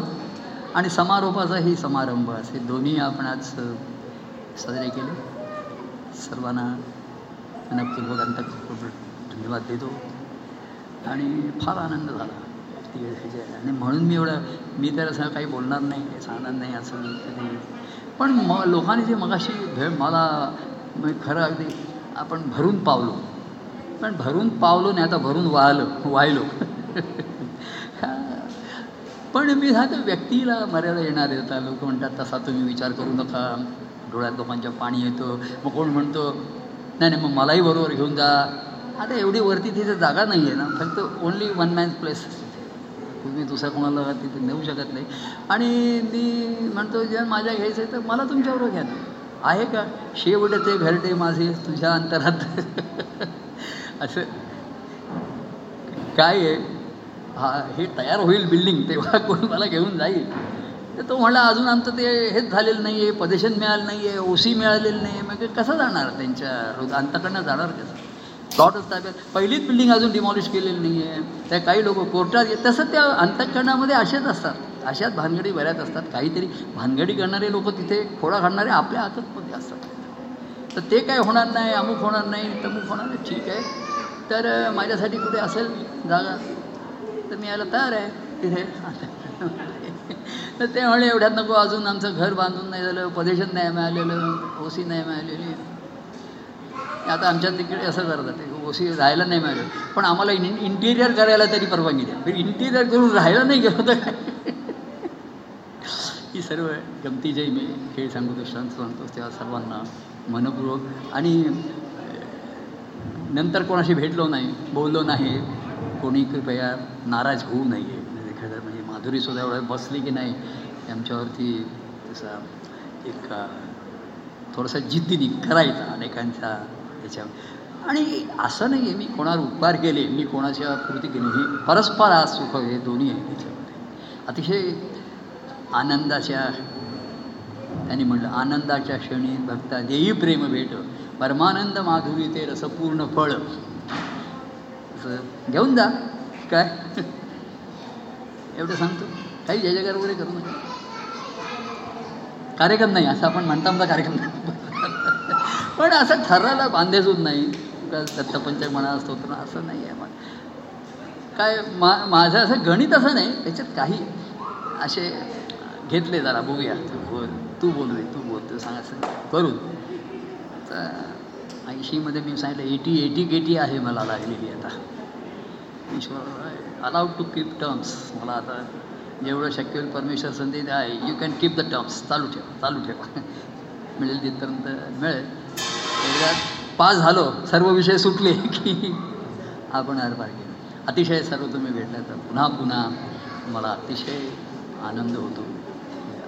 आणि समारोपाचाही समारंभ असे दोन्ही आपण आज साजरे केले. सर्वांना मनपूर्वक अंतपूर्वक धन्यवाद देतो. आणि फार आनंद झाला. आणि म्हणून मी एवढं मी तर असं काही बोलणार नाही काही सांगणार नाही असं नाही पण म लोकांनी जे मगाशी भेळ मला म्हणजे खरं अगदी आपण भरून पावलो. पण भरून पावलो नाही आता भरून वाहलो वाहिलो. पण मी सांगतो व्यक्तीला मर्यादा येणार आहे. आता लोक म्हणतात तसा तुम्ही विचार करू नका. डोळ्यात लोकांच्या पाणी येतो. मग कोण म्हणतो नाही नाही मग मलाही बरोबर घेऊन जा. आता एवढी वरती तिथे जागा नाही आहे ना. फक्त ओन्ली वन मॅन प्लेस तुम्ही दुसऱ्या कोणाला तिथे नेऊ शकत नाही. आणि मी म्हणतो जे माझ्या घ्यायचं आहे तर मला तुमच्याबरोबर घ्या ना. आहे का? शेवटते घरटे माझे तुझ्या अंतरात. असं. काय आहे? हा हे तयार होईल बिल्डिंग तेव्हा कोणी मला घेऊन जाईल. तर तो म्हणला अजून आमचं ते हेच झालेलं नाही आहे पदेशन मिळालं नाही आहे ओसी मिळालेलं नाही आहे मग कसं जाणार त्यांच्या रोज अंतकडनं जाणार कसं? प्लॉटच ताब्यात पहिलीच बिल्डिंग अजून डिमॉलिश केलेली नाही आहे त्या काही लोक कोर्टात येत तसं त्या अंतकरणामध्ये असेच असतात. अशाच भानगडी बऱ्याच असतात. काहीतरी भानगडी करणारे लोक तिथे खोडा घालणारे आपल्या हातमध्ये असतात. तर ते काय होणार नाही अमुक होणार नाही तमुक होणार नाही ठीक आहे. तर माझ्यासाठी कुठे असेल जागा? तर मी यायला तयार आहे. तिथे? तर ते म्हणे एवढ्यात नको अजून आमचं घर बांधून नाही झालं पदेशन नाही मिळालेलं ओसी नाही मिळालेली. आता आमच्या तिकडे असं करतात ते ओसी राहायला नाही मिळालं. पण आम्हाला इन इंटिरियर करायला तरी परवानगी द्या. इंटिरियर करून राहायला नाही गेलं तर काय? ही सर्व गमतीचे मी खेळ सांगू दृष्टांत सांगतो तेव्हा सर्वांना मनपूर्वक. आणि नंतर कोणाशी भेटलो नाही बोललो नाही कोणी कृपया नाराज होऊ नये. म्हणजे एखादं म्हणजे माधुरी सुद्धा एवढं बसली की नाही आमच्यावरती तसा एक थोडासा जिद्दीने करायचा अनेकांच्या ह्याच्यावर आणि असं नाही आहे मी कोणावर उपकार केले मी कोणाच्या कृती केली ही परस्पर आज सुख हे दोन्ही आहे त्याच्यामध्ये अतिशय आनंदाच्या त्यांनी म्हटलं आनंदाच्या क्षणी भक्ता देई प्रेम भेट. परमानंद माधुरी ते रसपूर्ण फळ असं घेऊन जा. काय? एवढं सांगतो. काही जय जयकार वगैरे करू नका. कार्यक्रम नाही असं आपण म्हणता आमचा कार्यक्रम नाही. पण असं ठरायला बांधेजून नाही. का दत्तपंचक म्हणा असतो तर असं नाही आहे मग. काय मा माझं असं गणित असं नाही त्याच्यात काही असे घेतले जरा बघूया. तू बोल तू बोल तू बोल सांग असं. करून तर ऐंशीमध्ये मी सांगितलं एटी एटी गेटी आहे मला लागलेली आता. ईश्वर अलाउड टू कीप टर्म्स मला आता जेवढं शक्य होईल परमेश्वर संधी आहे you can keep the terms चालू ठेवा चालू ठेवा मिळेल तिथपर्यंत मिळेल एकदा पास झालो सर्व विषय सुटले की आपण आर पार केलं अतिशय सर्व तुम्ही भेटला तर पुन्हा पुन्हा मला अतिशय आनंद होतो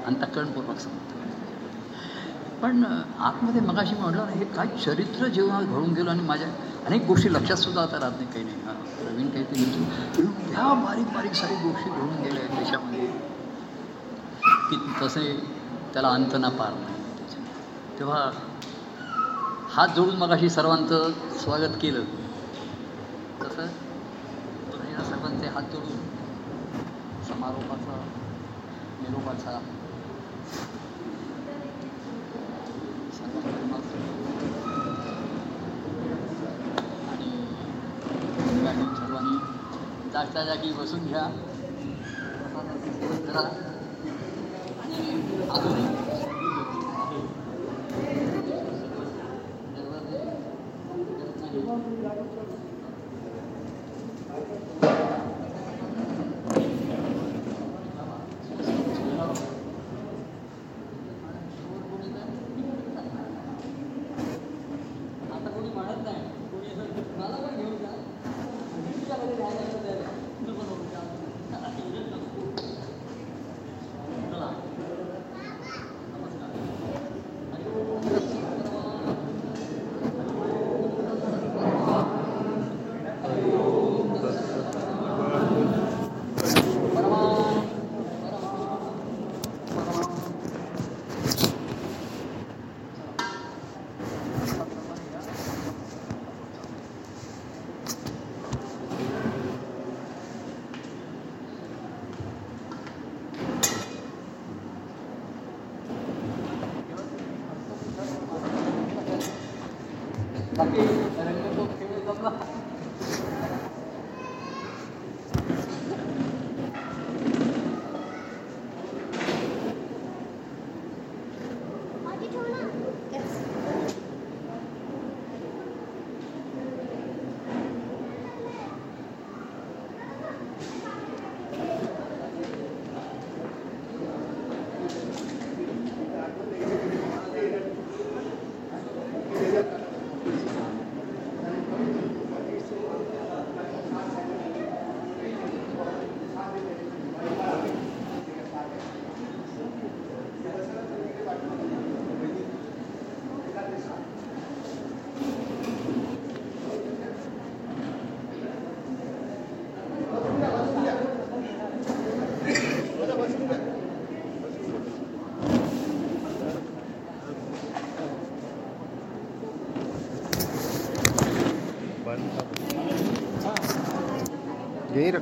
अंतकरणपूर्वक सांगतो पण आतमध्ये मगाशी म्हटलं हे काय चरित्र जेव्हा घडून गेलो आणि माझ्या अनेक गोष्टी लक्षात सुद्धा आता राहत नाही काही नाही नवीन काहीतरी ह्या बारीक बारीक सारी गोष्टी घडून गेल्या आहेत देशामध्ये की तसे त्याला अंत ना पार नाही. तेव्हा हात जोडून मगाशी सर्वांचं स्वागत केलं. तसं सर्वांचे हात जोडून समारोपाचा निरोपाचा ताटच्या जागी बसून घ्या. आणि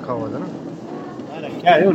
ખાવા હતા ને
ક્યાં એવું